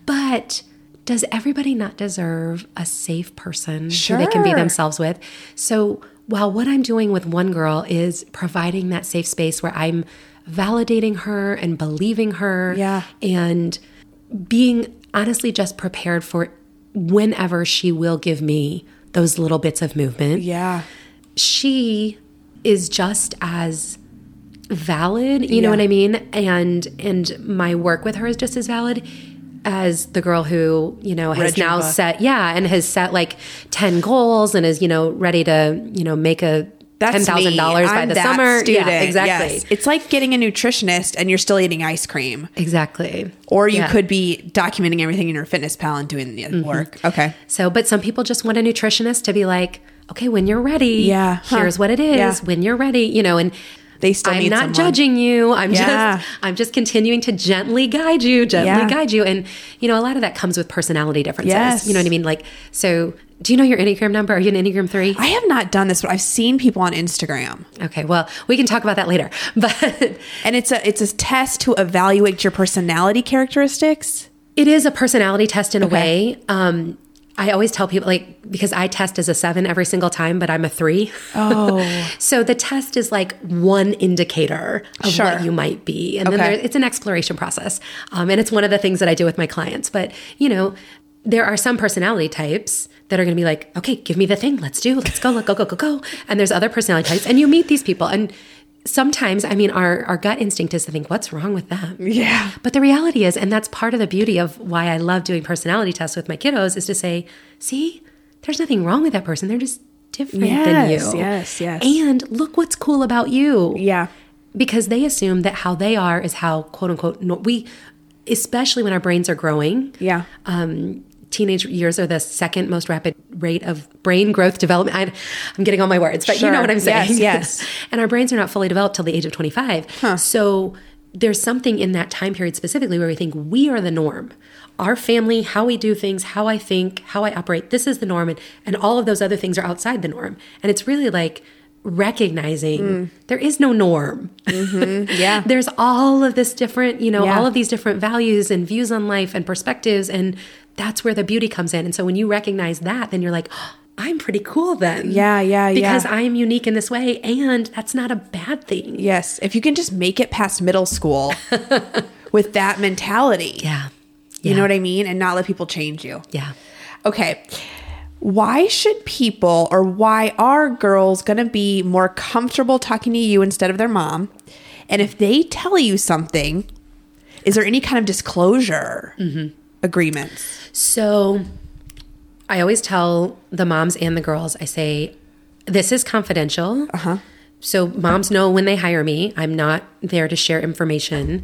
but. Does everybody not deserve a safe person who they can be themselves with? So while what I'm doing with one girl is providing that safe space where I'm validating her and believing her Yeah. and being honestly just prepared for whenever she will give me those little bits of movement Yeah. she is just as valid you know what i mean and and my work with her is just as valid as the girl who you know has now set yeah and has set like 10 goals and is you know ready to you know make a That's $10,000 by the summer Student. yeah exactly Yes. It's like getting a nutritionist and you're still eating ice cream. exactly Or you Yeah. could be documenting everything in your fitness pal and doing the Mm-hmm. work. Okay. So, but some people just want a nutritionist to be like, okay, when you're ready, Yeah. Huh. here's what it is. Yeah. When you're ready, you know, and They still I'm not someone. judging you. I'm Yeah. just, I'm just continuing to gently guide you, gently Yeah. guide you. And, you know, a lot of that comes with personality differences. Yes. You know what I mean? Like, so do you know your Enneagram number? Are you an Enneagram three? I have not done this, but I've seen people on Instagram. okay. Well, we can talk about that later. But And it's a it's a test to evaluate your personality characteristics. It is a personality test in a way. Um, I always tell people like because I test as a seven every single time, but I'm a three. Oh. so the test is like one indicator of Sure. what you might be, and then there, it's an exploration process, um, and it's one of the things that I do with my clients. But you know, there are some personality types that are going to be like, okay, give me the thing, let's do, let's go, let go, go, go, go. And there's other personality types, and you meet these people, and sometimes, I mean, our our gut instinct is to think, what's wrong with them? Yeah. But the reality is, and that's part of the beauty of why I love doing personality tests with my kiddos, is to say, see, there's nothing wrong with that person. They're just different than you. yes, yes. And look what's cool about you. Yeah. Because they assume that how they are is how, quote unquote, no, we, especially when our brains are growing. Yeah. Um, teenage years are the second most rapid rate of brain growth development. I, I'm getting all my words, but you know what I'm saying. Yes, yes. and our brains are not fully developed till the age of 25. So there's something in that time period specifically where we think we are the norm. Our family, how we do things, how I think, how I operate, this is the norm. And, and all of those other things are outside the norm. And it's really like recognizing mm. there is no norm. Mm-hmm. Yeah. There's all of this different, you know, Yeah. all of these different values and views on life and perspectives. And that's where the beauty comes in. And so when you recognize that, then you're like, "Oh, I'm pretty cool then. Yeah, yeah, yeah. Because I am unique in this way. And that's not a bad thing. Yes. If you can just make it past middle school with that mentality. Yeah. You know what I mean? And not let people change you. Yeah. Okay. Why should people or why are girls going to be more comfortable talking to you instead of their mom? And if they tell you something, is there any kind of disclosure mm-hmm. Agreements? So I always tell the moms and the girls, I say, this is confidential. Uh-huh. So moms know when they hire me, I'm not there to share information.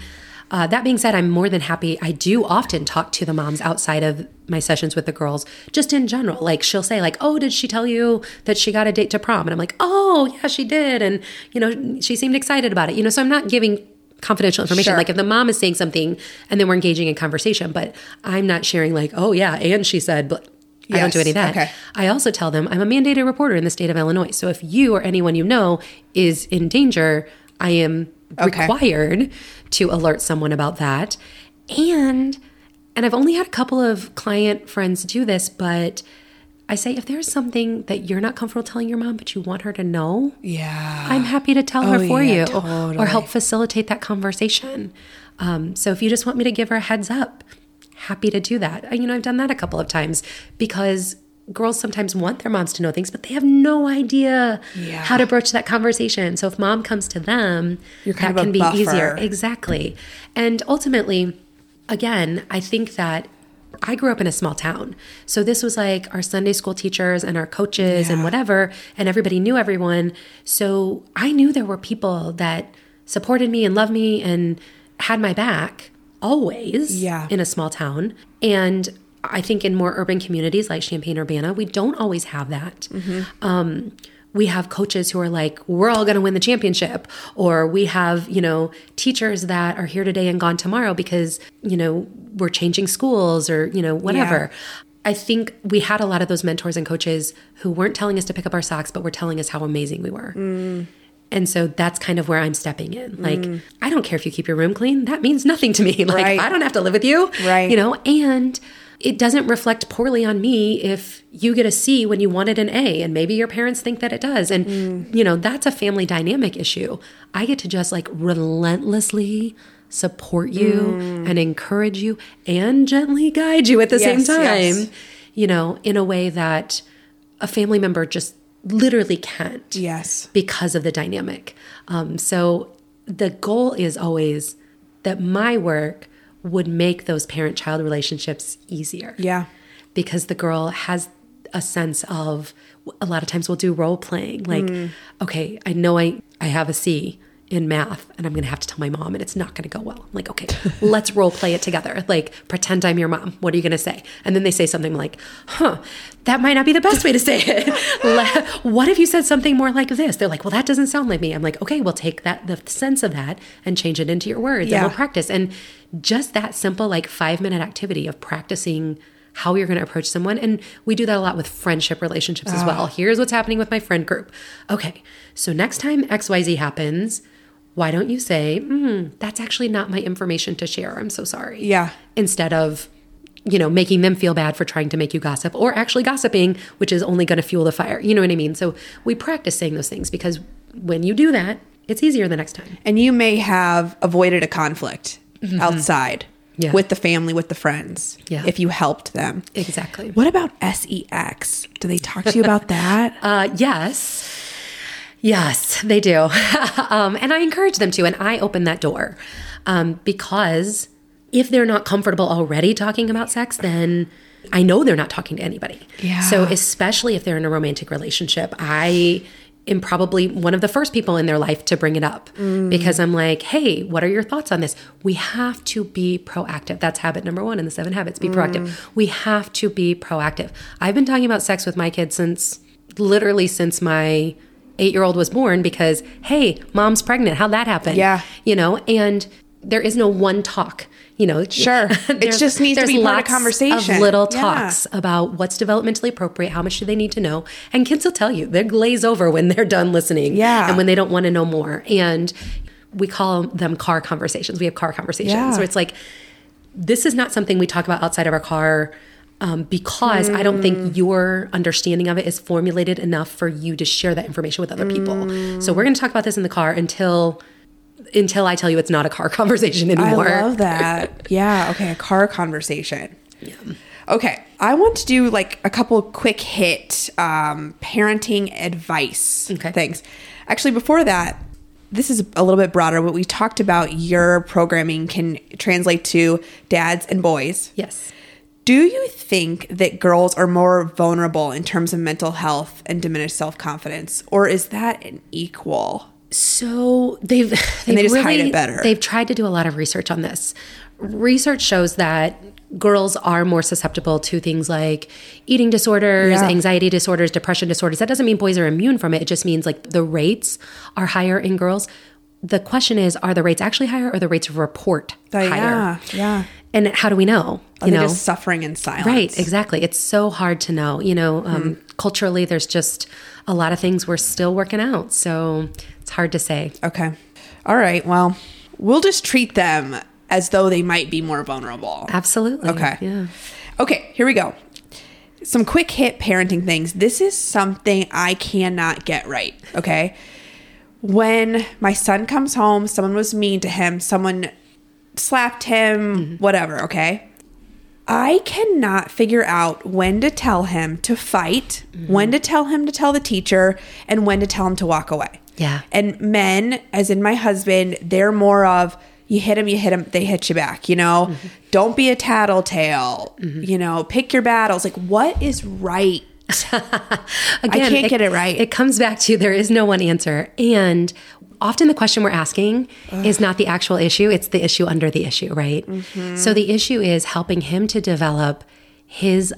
Uh, that being said, I'm more than happy. I do often talk to the moms outside of my sessions with the girls, just in general. Like she'll say, like, "Oh, did she tell you that she got a date to prom?" And I'm like, "Oh, yeah, she did," and you know, she seemed excited about it. You know, so I'm not giving confidential information. Sure. Like if the mom is saying something and then we're engaging in conversation, but I'm not sharing like, "Oh yeah," and she said, but. I don't do any of that. okay. I also tell them I'm a mandated reporter in the state of Illinois. So if you or anyone you know is in danger, I am Okay. required to alert someone about that. And and I've only had a couple of client friends do this, but I say if there's something that you're not comfortable telling your mom but you want her to know, Yeah. I'm happy to tell her Oh, for yeah, you totally. or help facilitate that conversation. Um, so if you just want me to give her a heads up, happy to do that. You know, I've done that a couple of times because girls sometimes want their moms to know things, but they have no idea Yeah. how to broach that conversation. So if mom comes to them, that can be easier. Exactly. And ultimately, again, I think that I grew up in a small town. So this was like our Sunday school teachers and our coaches and whatever, and everybody knew everyone. So I knew there were people that supported me and loved me and had my back always Yeah. in a small town. And I think in more urban communities like Champaign Urbana, we don't always have that. Um, we have coaches who are like, we're all going to win the championship. Or we have, you know, teachers that are here today and gone tomorrow because, you know, we're changing schools or, you know, whatever. I think we had a lot of those mentors and coaches who weren't telling us to pick up our socks, but were telling us how amazing we were. Mm. And so that's kind of where I'm stepping in. Mm. Like, I don't care if you keep your room clean. That means nothing to me. Like, Right. I don't have to live with you. Right. You know, and it doesn't reflect poorly on me if you get a C when you wanted an A and maybe your parents think that it does. And, you know, that's a family dynamic issue. I get to just like relentlessly support you and encourage you and gently guide you at the same time, yes. you know, in a way that a family member just literally can't Yes. because of the dynamic. Um, so the goal is always that my work would make those parent child relationships easier. Yeah. Because the girl has a sense of a lot of times we'll do role playing like Mm. okay I know I I have a C in math and I'm going to have to tell my mom and it's not going to go well. I'm like okay, let's role play it together. Like pretend I'm your mom. What are you going to say? And then they say something like, "Huh, that might not be the best way to say it. What if you said something more like this?" They're like, "Well, that doesn't sound like me." I'm like, "Okay, we'll take that the sense of that and change it into your words Yeah. and we'll practice." And just that simple like 5-minute activity of practicing how you're going to approach someone. And we do that a lot with friendship relationships as well. Here's what's happening with my friend group. Okay, so next time XYZ happens, why don't you say, mm, that's actually not my information to share. I'm so sorry. Yeah. Instead of, you know, making them feel bad for trying to make you gossip or actually gossiping, which is only going to fuel the fire. You know what I mean? So we practice saying those things because when you do that, it's easier the next time. And you may have avoided a conflict outside Yeah. with the family, with the friends, Yeah. if you helped them. Exactly. What about SEX? Do they talk to you about that? Uh, yes. Yes, they do. um, and I encourage them to, and I open that door um, because if they're not comfortable already talking about sex, then I know they're not talking to anybody. Yeah. So, especially if they're in a romantic relationship, I am probably one of the first people in their life to bring it up because I'm like, hey, what are your thoughts on this? We have to be proactive. That's habit number one in the seven habits be proactive. We have to be proactive. I've been talking about sex with my kids since literally since my eight year old was born because, hey, mom's pregnant. How'd that happen? Yeah. You know, and there is no one talk. You know, Sure. It just needs to be part of conversation. little Yeah. talks about what's developmentally appropriate, how much do they need to know, and kids will tell you they glaze over when they're done listening, Yeah. and when they don't want to know more. And we call them car conversations. We have car conversations Yeah. where it's like this is not something we talk about outside of our car um, because I don't Mm. think your understanding of it is formulated enough for you to share that information with other people. Mm. So we're going to talk about this in the car until until I tell you it's not a car conversation anymore. I love that. Yeah. Okay. A car conversation. Yeah. Okay. I want to do like a couple quick hit um, parenting advice Okay. things. Actually, before that, this is a little bit broader. What we talked about your programming can translate to dads and boys. yes. Do you think that girls are more vulnerable in terms of mental health and diminished self confidence, or is that an equal? So they've they've they just really, hide it better. They've tried to do a lot of research on this. Research shows that girls are more susceptible to things like eating disorders, Yeah. anxiety disorders, depression disorders. That doesn't mean boys are immune from it. It just means like the rates are higher in girls. The question is, are the rates actually higher or the rates of report Uh, higher? yeah, yeah. And how do we know? Are You know, just suffering in silence? Right, exactly. It's so hard to know. You know, um, Hmm. culturally, there's just a lot of things we're still working out. So it's hard to say. Okay. All right. Well, we'll just treat them as though they might be more vulnerable. Absolutely. Okay. Yeah. Okay, here we go. Some quick hit parenting things. This is something I cannot get right. Okay. When my son comes home, someone was mean to him, someone slapped him, mm-hmm. whatever. Okay. I cannot figure out when to tell him to fight, mm-hmm. when to tell him to tell the teacher, and when to tell him to walk away. Yeah. And men, as in my husband, they're more of you hit him, you hit him, they hit you back. You know, Mm-hmm. don't be a tattletale. Mm-hmm. You know, pick your battles. Like, what is right? Again, I can't get it right. It comes back to there is no one answer. And often the question we're asking is not the actual issue, it's the issue under the issue, right? Mm-hmm. So the issue is helping him to develop his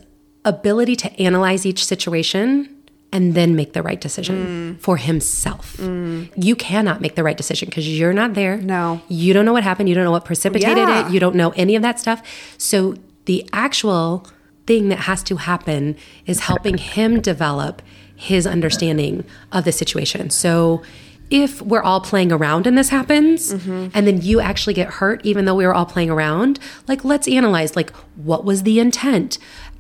ability to analyze each situation and then make the right decision for himself. You cannot make the right decision because you're not there. No. You don't know what happened. You don't know what precipitated Yeah. it. You don't know any of that stuff. So the actual thing that has to happen is helping him develop his understanding of the situation. So if we're all playing around and this happens and then you actually get hurt even though we were all playing around, like let's analyze like what was the intent?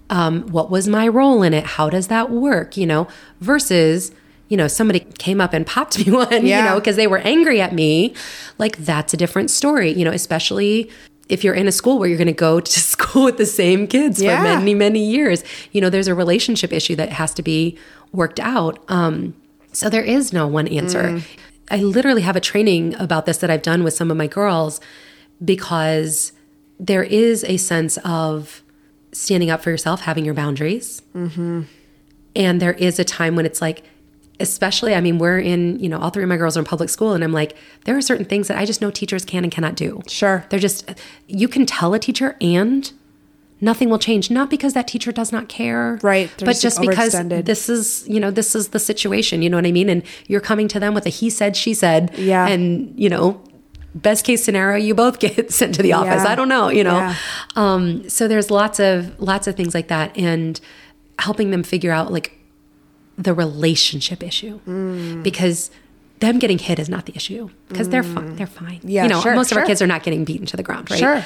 Um, what was my role in it? How does that work? You know, versus you know, somebody came up and popped me one, you know, because they were angry at me, like that's a different story, you know, especially if you're in a school where you're going to go to school with the same kids Yeah. for many, many years. You know, there's a relationship issue that has to be worked out. Um, so there is no one answer. Mm. I literally have a training about this that I've done with some of my girls because there is a sense of standing up for yourself, having your boundaries. Mm-hmm. And there is a time when it's like, especially, I mean, we're in, you know, all three of my girls are in public school, and I'm like, there are certain things that I just know teachers can and cannot do. Sure. They're just, you can tell a teacher and nothing will change. Not because that teacher does not care. Right. They're But just just because this is, you know, this is the situation. You know what I mean? And you're coming to them with a he said, she said. Yeah. And, you know, best case scenario, you both get sent to the office. Yeah. I don't know, you know. Yeah. Um, so there's lots of lots of things like that and helping them figure out like the relationship issue Mm. because them getting hit is not the issue because they're fine. They're fine. Yeah, you know, sure, most of our kids are not getting beaten to the ground, right? Sure.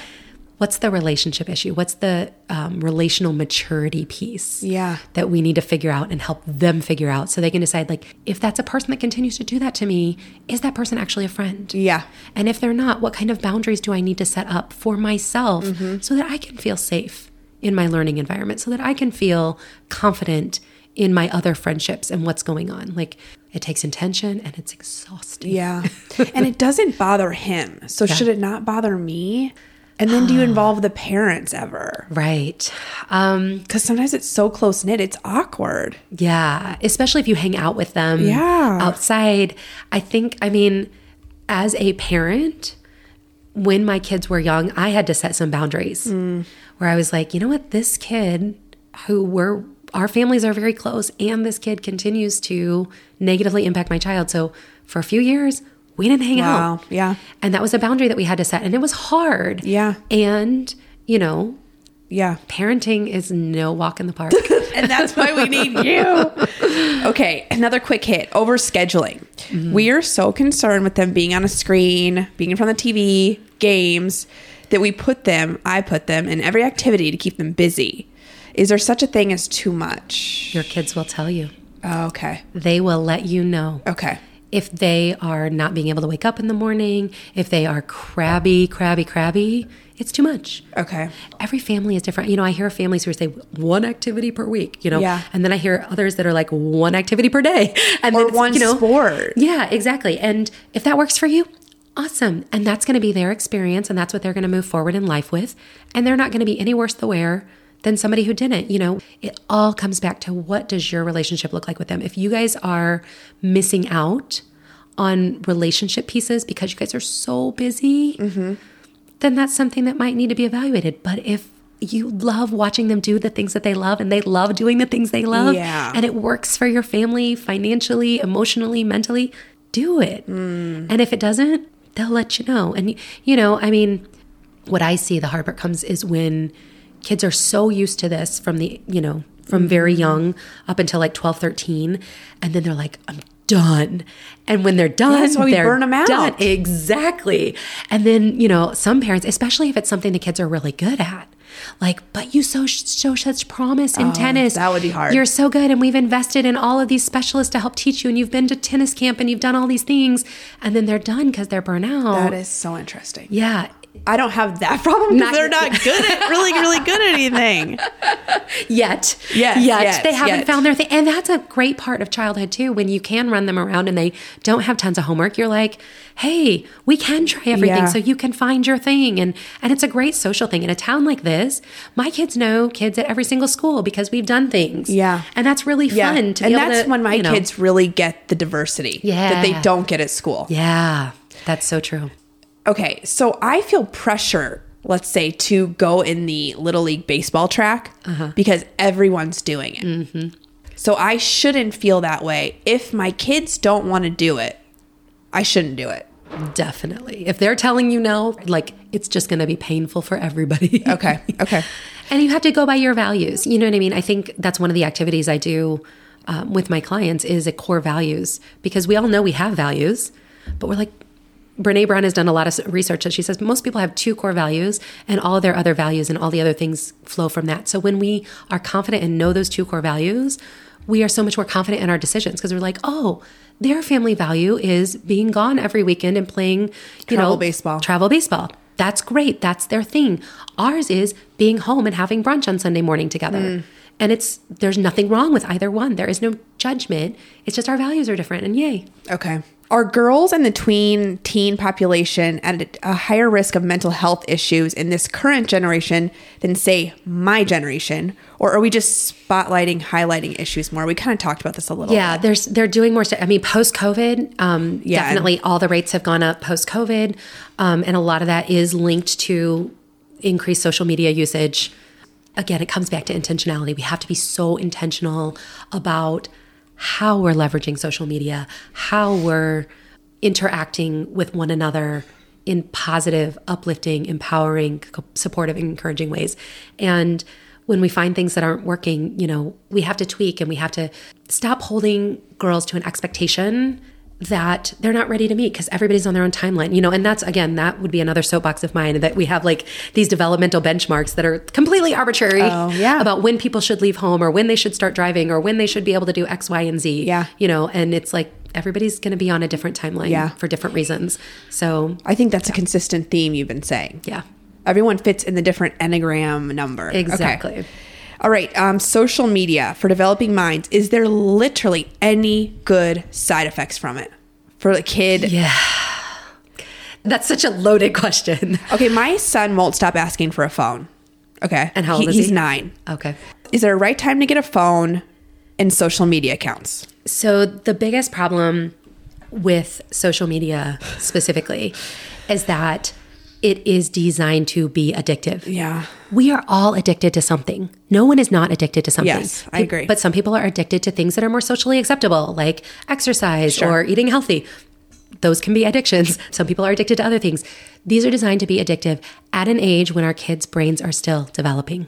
What's the relationship issue? What's the um, relational maturity piece? Yeah. that we need to figure out and help them figure out so they can decide like if that's a person that continues to do that to me, is that person actually a friend? Yeah. And if they're not, what kind of boundaries do I need to set up for myself Mm-hmm. so that I can feel safe in my learning environment, so that I can feel confident in my other friendships and what's going on? Like it takes intention and it's exhausting. Yeah. and it doesn't bother him. So should it not bother me? And then do you involve the parents ever? Right. Um, Because sometimes it's so close knit, it's awkward. Yeah, especially if you hang out with them Yeah. outside. I think, I mean, as a parent, when my kids were young, I had to set some boundaries where I was like, you know what, this kid who we're, our families are very close, and this kid continues to negatively impact my child. So for a few years, we didn't hang Wow, out. yeah. And that was a boundary that we had to set, and it was hard. Yeah. And, you know, Yeah. parenting is no walk in the park. and that's why we need you. Okay, another quick hit over scheduling. Mm-hmm. We are so concerned with them being on a screen, being in front of the TV, games, that we put them, I put them in every activity to keep them busy. Is there such a thing as too much? Your kids will tell you. Oh, okay. They will let you know. Okay. If they are not being able to wake up in the morning, if they are crabby, crabby, crabby, it's too much. Okay. Every family is different. You know, I hear families who say one activity per week, you know, Yeah. and then I hear others that are like one activity per day. And Or then one you know, sport. Yeah, exactly. And if that works for you, awesome. And that's going to be their experience and that's what they're going to move forward in life with. And they're not going to be any worse the wear than somebody who didn't. You know, it all comes back to what does your relationship look like with them? If you guys are missing out on relationship pieces because you guys are so busy, mm-hmm. then that's something that might need to be evaluated. But if you love watching them do the things that they love and they love doing the things they love Yeah. and it works for your family financially, emotionally, mentally, do it. Mm. And if it doesn't, they'll let you know. And you know, I mean, what I see the hard part comes is when kids are so used to this from the, you know, from very mm-hmm. young up until like 12, 13 and then they're like I'm done. And when they're done, that's why we they're burn 'em out. done. Exactly. And then, you know, some parents, especially if it's something the kids are really good at, like, but you so show such promise in oh, tennis. that would be hard. You're so good, and we've invested in all of these specialists to help teach you, and you've been to tennis camp and you've done all these things, and then they're done because they're burnt out. That is so interesting. yeah. I don't have that problem because they're not good at really, really good at anything. Yet, Yes, yet yes, they haven't yet. found their thing, and that's a great part of childhood too. When you can run them around and they don't have tons of homework, you're like, "Hey, we can try everything, Yeah. so you can find your thing." And and it's a great social thing in a town like this. My kids know kids at every single school because we've done things, Yeah. and that's really Yeah. fun. To and be able that's to, when my you know- kids really get the diversity yeah. that they don't get at school. yeah, that's so true. Okay, so I feel pressure let's say, to go in the Little League baseball track because everyone's doing it. So I shouldn't feel that way. If my kids don't want to do it, I shouldn't do it. Definitely. If they're telling you no, like it's just going to be painful for everybody. Okay. Okay. and you have to go by your values. You know what I mean? I think that's one of the activities I do um, with my clients is a core values because we all know we have values, but we're like, Brene Brown has done a lot of research that she says most people have two core values and all their other values and all the other things flow from that. So when we are confident and know those two core values, we are so much more confident in our decisions because we're like, oh, their family value is being gone every weekend and playing, you Travel know, baseball. Travel baseball. That's great. That's their thing. Ours is being home and having brunch on Sunday morning together. Mm. And it's there's nothing wrong with either one. There is no judgment. It's just our values are different and yay. Okay. Are girls and the tween teen population at a higher risk of mental health issues in this current generation than, say, my generation? Or are we just spotlighting, highlighting issues more? We kind of talked about this a little Yeah, bit. there's they're doing more stuff. I mean, post COVID, um, Yeah. definitely all the rates have gone up post COVID, um, and a lot of that is linked to increased social media usage. Again, it comes back to intentionality. We have to be so intentional about how we're leveraging social media, how we're interacting with one another in positive, uplifting, empowering, supportive, encouraging ways. And when we find things that aren't working, you know, we have to tweak and we have to stop holding girls to an expectation that they're not ready to meet because everybody's on their own timeline, you know, and that's again, that would be another soapbox of mine that we have like these developmental benchmarks that are completely arbitrary Oh, yeah. about when people should leave home or when they should start driving or when they should be able to do X, Y, and Z. Yeah. You know, and it's like everybody's going to be on a different timeline Yeah. for different reasons. So, I think that's a consistent theme you've been saying. yeah. Everyone fits in the different Enneagram number. Okay. All right. Um, social media for developing minds. Is there literally any good side effects from it for the kid? Yeah. That's such a loaded question. Okay, my son won't stop asking for a phone. Okay. And how old He- is he? he's he? nine. Okay. Is there a right time to get a phone and social media accounts? So, the biggest problem with social media specifically is that it is designed to be addictive. Yeah. We are all addicted to something. No one is not addicted to something. Yes, I agree. But some people are addicted to things that are more socially acceptable, like exercise Sure. or eating healthy. Those can be addictions. Some people are addicted to other things. These are designed to be addictive at an age when our kids' brains are still developing.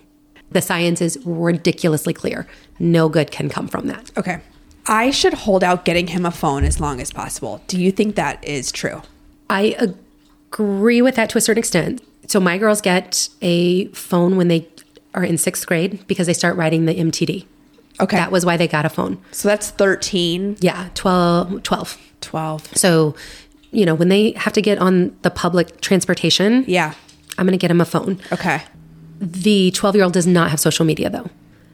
The science is ridiculously clear. No good can come from that. Okay. I should hold out getting him a phone as long as possible. Do you think that is true? I agree with that to a certain extent. So my girls get a phone when they are in sixth grade because they start writing the MTD. Okay. That was why they got a phone. so that's 13, Yeah, 12, 12. 12. So, you know, when they have to get on the public transportation, Yeah. I'm going to get them a phone. Okay. The 12 year old does not have social media though.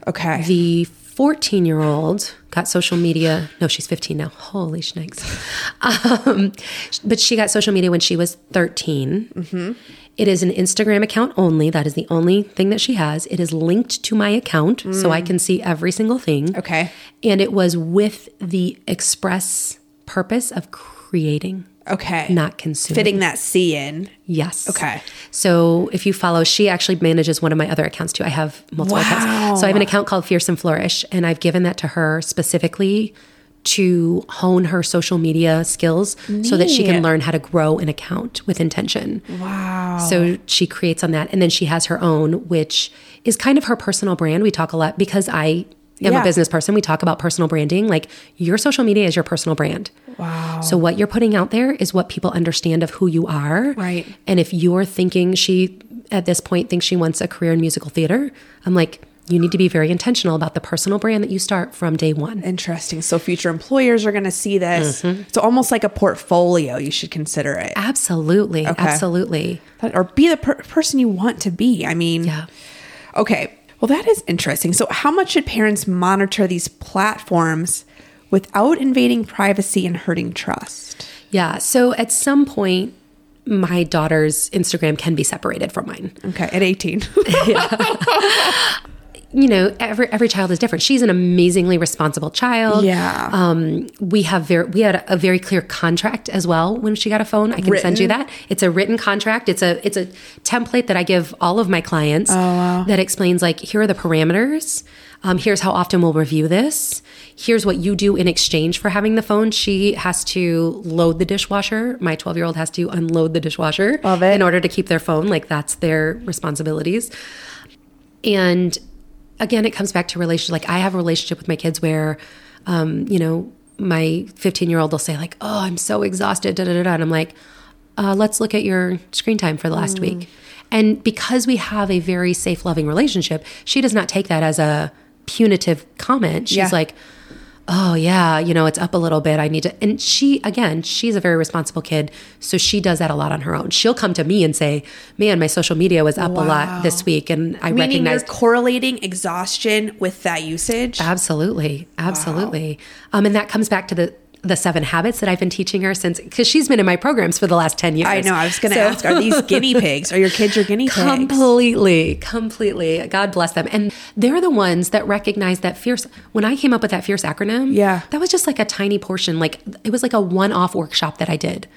Okay. The 14 year old got social media. No, she's 15 now. Holy snakes. Um, but she got social media when she was 13. It is an Instagram account only. That is the only thing that she has. It is linked to my account so I can see every single thing. Okay. And it was with the express purpose of creating, okay. not consuming. fitting that C in. Yes. Okay. So if you follow, she actually manages one of my other accounts too. I have multiple accounts. So I have an account called Fierce and Flourish, and I've given that to her specifically to hone her social media skills so that she can learn how to grow an account with intention. Wow. So she creates on that. And then she has her own, which is kind of her personal brand. We talk a lot because I am Yeah. a business person. We talk about personal branding. Like your social media is your personal brand. Wow. So what you're putting out there is what people understand of who you are. Right. And if you're thinking she at this point thinks she wants a career in musical theater, I'm like, you need to be very intentional about the personal brand that you start from day one. Interesting. So future employers are going to see this. Mm-hmm. It's almost like a portfolio. You should consider it. Absolutely. Absolutely. Or be the per- person you want to be. I mean, Yeah. Okay. Well, that is interesting. So, how much should parents monitor these platforms without invading privacy and hurting trust? Yeah. So at some point, my daughter's Instagram can be separated from mine. Okay. At 18. you know, every every child is different. She's an amazingly responsible child. Yeah. Um, we have very we had a, a very clear contract as well when she got a phone. I can send you that. It's a written contract. It's a it's a template that I give all of my clients oh, wow. that explains like here are the parameters. Um, here's how often we'll review this. Here's what you do in exchange for having the phone. She has to load the dishwasher. My 12 year old has to unload the dishwasher Love it. in order to keep their phone. Like that's their responsibilities. And again, it comes back to relationship. Like I have a relationship with my kids where, um, you know, my 15 year old will say like, "Oh, I'm so exhausted," da da da, da. and I'm like, uh, "Let's look at your screen time for the last week." And because we have a very safe, loving relationship, she does not take that as a punitive comment. She's Yeah. like, oh yeah you know it's up a little bit i need to and she again she's a very responsible kid so she does that a lot on her own. She'll come to me and say man my social media was up a lot this week and i Meaning you're recognize correlating exhaustion with that usage. absolutely absolutely. Um, and that comes back to the the seven habits that i've been teaching her since because she's been in my programs for the last 10 years I know. I was going to So- ask, are these guinea pigs? Are your kids your guinea pigs? Completely, completely. God bless them. And they're the ones that recognize that fierce. When I came up with that fierce acronym, Yeah. that was just like a tiny portion. Like it was like a one-off workshop that I did.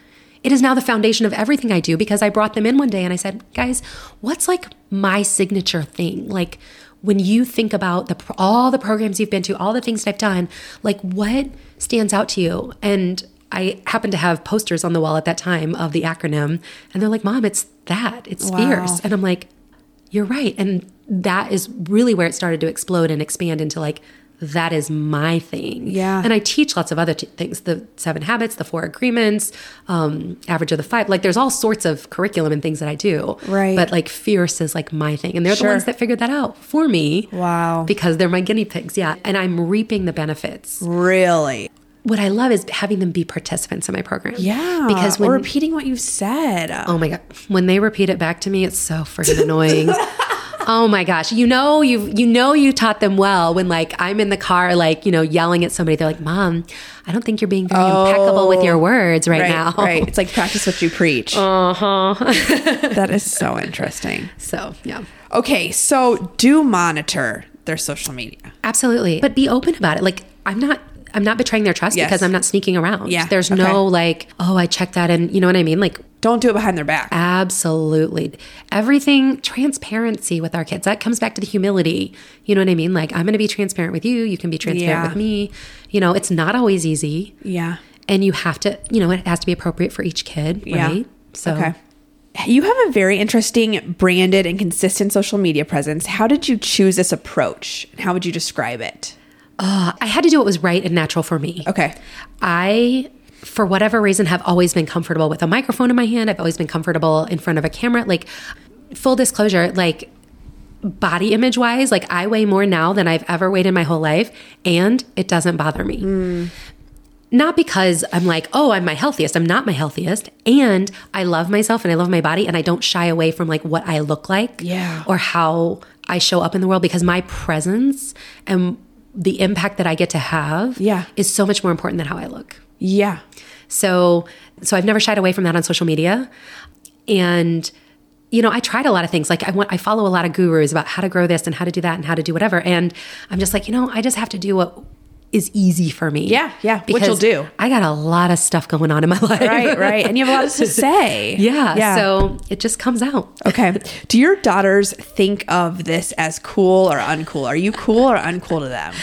It is now the foundation of everything I do because I brought them in one day and I said, guys, what's like my signature thing? Like when you think about the all the programs you've been to, all the things that I've done, like what stands out to you? And I happened to have posters on the wall at that time of the acronym, and they're like, "Mom, it's that. It's Wow. fierce." And I'm like, "You're right." And that is really where it started to explode and expand into like that is my thing. Yeah. And I teach lots of other t- things: the seven habits, the four agreements, um, average of the five. Like there's all sorts of curriculum and things that I do. Right. But like fierce is like my thing, and they're Sure. the ones that figured that out for me. Wow. Because they're my guinea pigs. Yeah. And I'm reaping the benefits Really? what I love is having them be participants in my program. Yeah. Because when or repeating what you've said. oh my god, when they repeat it back to me, it's so freaking annoying. oh my gosh, you know you you know you taught them well when like I'm in the car like you know yelling at somebody. They're like, "Mom, I don't think you're being very impeccable with your words right, right now." Right. It's like practice what you preach. Uh huh. that is so interesting. so yeah. Okay, so do monitor their social media. Absolutely. But be open about it. Like I'm not I'm not betraying their trust Yes. because I'm not sneaking around. Yeah. There's Okay. no like, oh, I checked that and you know what I mean? Like Don't do it behind their back. Absolutely. Everything transparency with our kids. That comes back to the humility. You know what I mean? Like I'm going to be transparent with you, you can be transparent Yeah. with me. You know, it's not always easy. Yeah. And you have to, you know, it has to be appropriate for each kid, Yeah. right? So Okay. You have a very interesting branded and consistent social media presence. How did you choose this approach? How would you describe it? Uh, I had to do what was right and natural for me. Okay. I, for whatever reason, have always been comfortable with a microphone in my hand. I've always been comfortable in front of a camera. Like, full disclosure, like, body image wise, like, I weigh more now than I've ever weighed in my whole life, and it doesn't bother me. Not because I'm like, oh, I'm my healthiest. I'm not my healthiest. And I love myself and I love my body, and I don't shy away from like what I look like Yeah. or how I show up in the world because my presence and the impact that I get to have Yeah. is so much more important than how I look. Yeah. So so I've never shied away from that on social media. And you know, I tried a lot of things. Like I want I follow a lot of gurus about how to grow this and how to do that and how to do whatever. And I'm just like, you know, I just have to do what is easy for me. Yeah, yeah, what you'll do. I got a lot of stuff going on in my life. Right, right. And you have a lot to say. yeah, So it just comes out. Okay. Do your daughters think of this as cool or uncool? Are you cool or uncool to them?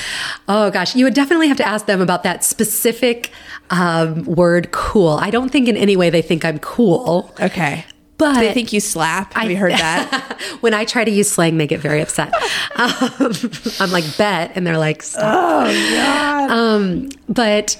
Oh gosh, you would definitely have to ask them about that specific um, word "cool." I don't think in any way they think I'm cool, Okay. But they think you slap? Have you heard that? when I try to use slang, they get very upset. Um, I'm like bet, and they're like stop. oh God. Um, but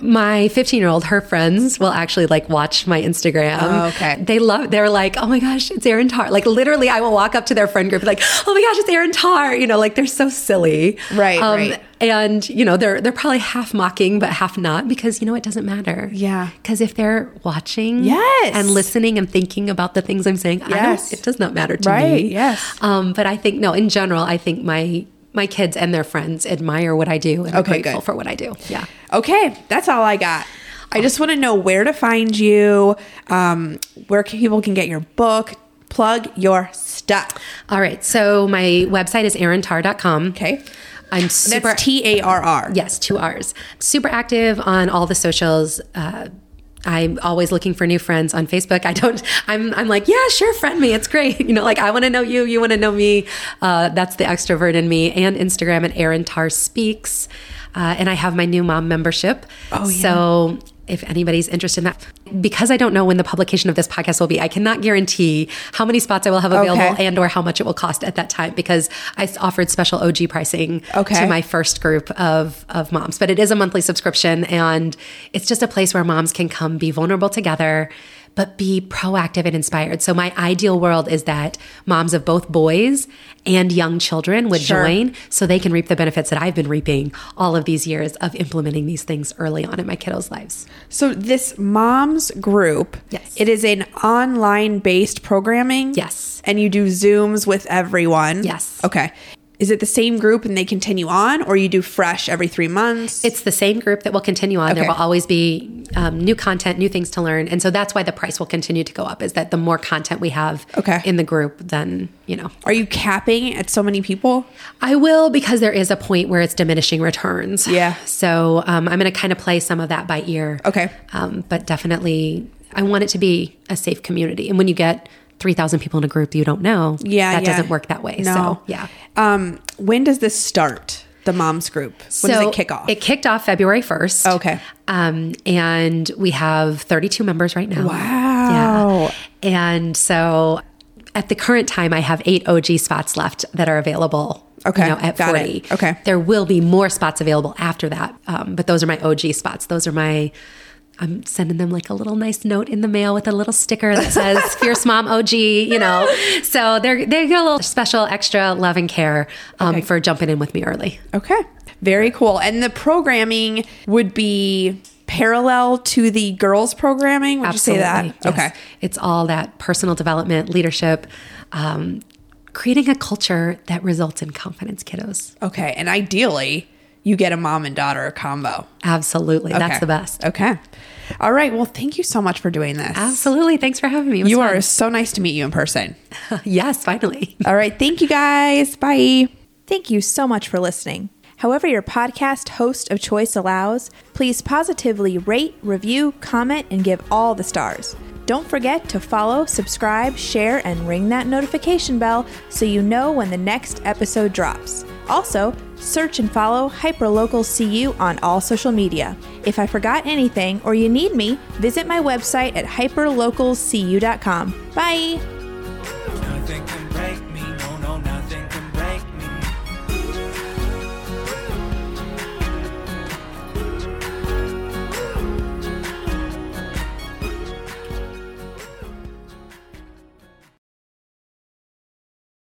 my 15 year old, her friends will actually like watch my Instagram. Oh, okay. They love, they're like, oh my gosh, it's Erin Tarr. Like literally, I will walk up to their friend group like, oh my gosh, it's Erin Tarr. You know, like they're so silly. Right, right. And, you know, they're, they're probably half mocking, but half not because, you know, it doesn't matter. Yeah. Because if they're watching Yes. and listening and thinking about the things I'm saying, I Yes. don't, it does not matter to Right, me. yes. Um, but I think, no, in general, I think my, my kids and their friends admire what I do and are Okay, grateful good. for what I do. Yeah. Okay, that's all I got. I just want to know where to find you, um, where can, people can get your book. plug your stuff. All right. So my website is erintarr.com. Okay. I'm super. That's T A R R. Yes, two R's. Super active on all the socials. Uh, I'm always looking for new friends on Facebook. I don't. I'm. I'm like, yeah, sure, friend me. It's great. You know, like I want to know you. You want to know me. Uh, that's the extrovert in me. And Instagram at Erin Tarr Speaks. Uh, and I have my new mom membership. Oh, yeah. So if anybody's interested in that, because I don't know when the publication of this podcast will be, I cannot guarantee how many spots I will have available Okay. and or how much it will cost at that time because I offered special OG pricing Okay. to my first group of of moms. But it is a monthly subscription and it's just a place where moms can come be vulnerable together but be proactive and inspired. So my ideal world is that moms of both boys and young children would Sure. join so they can reap the benefits that I've been reaping all of these years of implementing these things early on in my kiddos' lives. So this moms group, Yes. it is an online based programming. Yes. And you do Zooms with everyone. Yes. Okay. Is it the same group and they continue on, or you do fresh every three months? It's the same group that will continue on. There will always be um, new content, new things to learn, and so that's why the price will continue to go up. Is that the more content we have Okay. in the group, then you know Are you capping at so many people? I will because there is a point where it's diminishing returns. Yeah. So um, I'm going to kind of play some of that by ear. Okay. Um, but definitely, I want it to be a safe community. And when you get 3,000 people in a group you don't know, Yeah, that yeah. doesn't work that way. No. So, yeah. Um, when does this start? The moms group. When does it kick off? It kicked off February 1st. Okay. Um, and we have 32 members right now. Wow. Yeah. And so at the current time, I have eight OG spots left that are available. Okay, You know, at got 40. it. Okay. There will be more spots available after that. Um, but those are my OG spots. Those are my. I'm sending them like a little nice note in the mail with a little sticker that says "Fierce Mom OG," you know. So they're they get a little special extra love and care um, Okay. for jumping in with me early. Okay. Very cool. And the programming would be parallel to the girls programming. Would you say that? yes. Okay. It's all that personal development, leadership, um, creating a culture that results in confidence, kiddos. Okay. And ideally, you get a mom and daughter combo. Absolutely. That's the best. Okay. All right. Well, thank you so much for doing this. Absolutely. Thanks for having me. You fun. are so nice to meet you in person. yes, finally. All right. Thank you guys. Bye. Thank you so much for listening. However, your podcast host of choice allows, please positively rate, review, comment, and give all the stars. Don't forget to follow, subscribe, share, and ring that notification bell so you know when the next episode drops. Also, Search and follow Hyperlocal CU on all social media. If I forgot anything or you need me, visit my website at hyperlocalcu.com. Bye!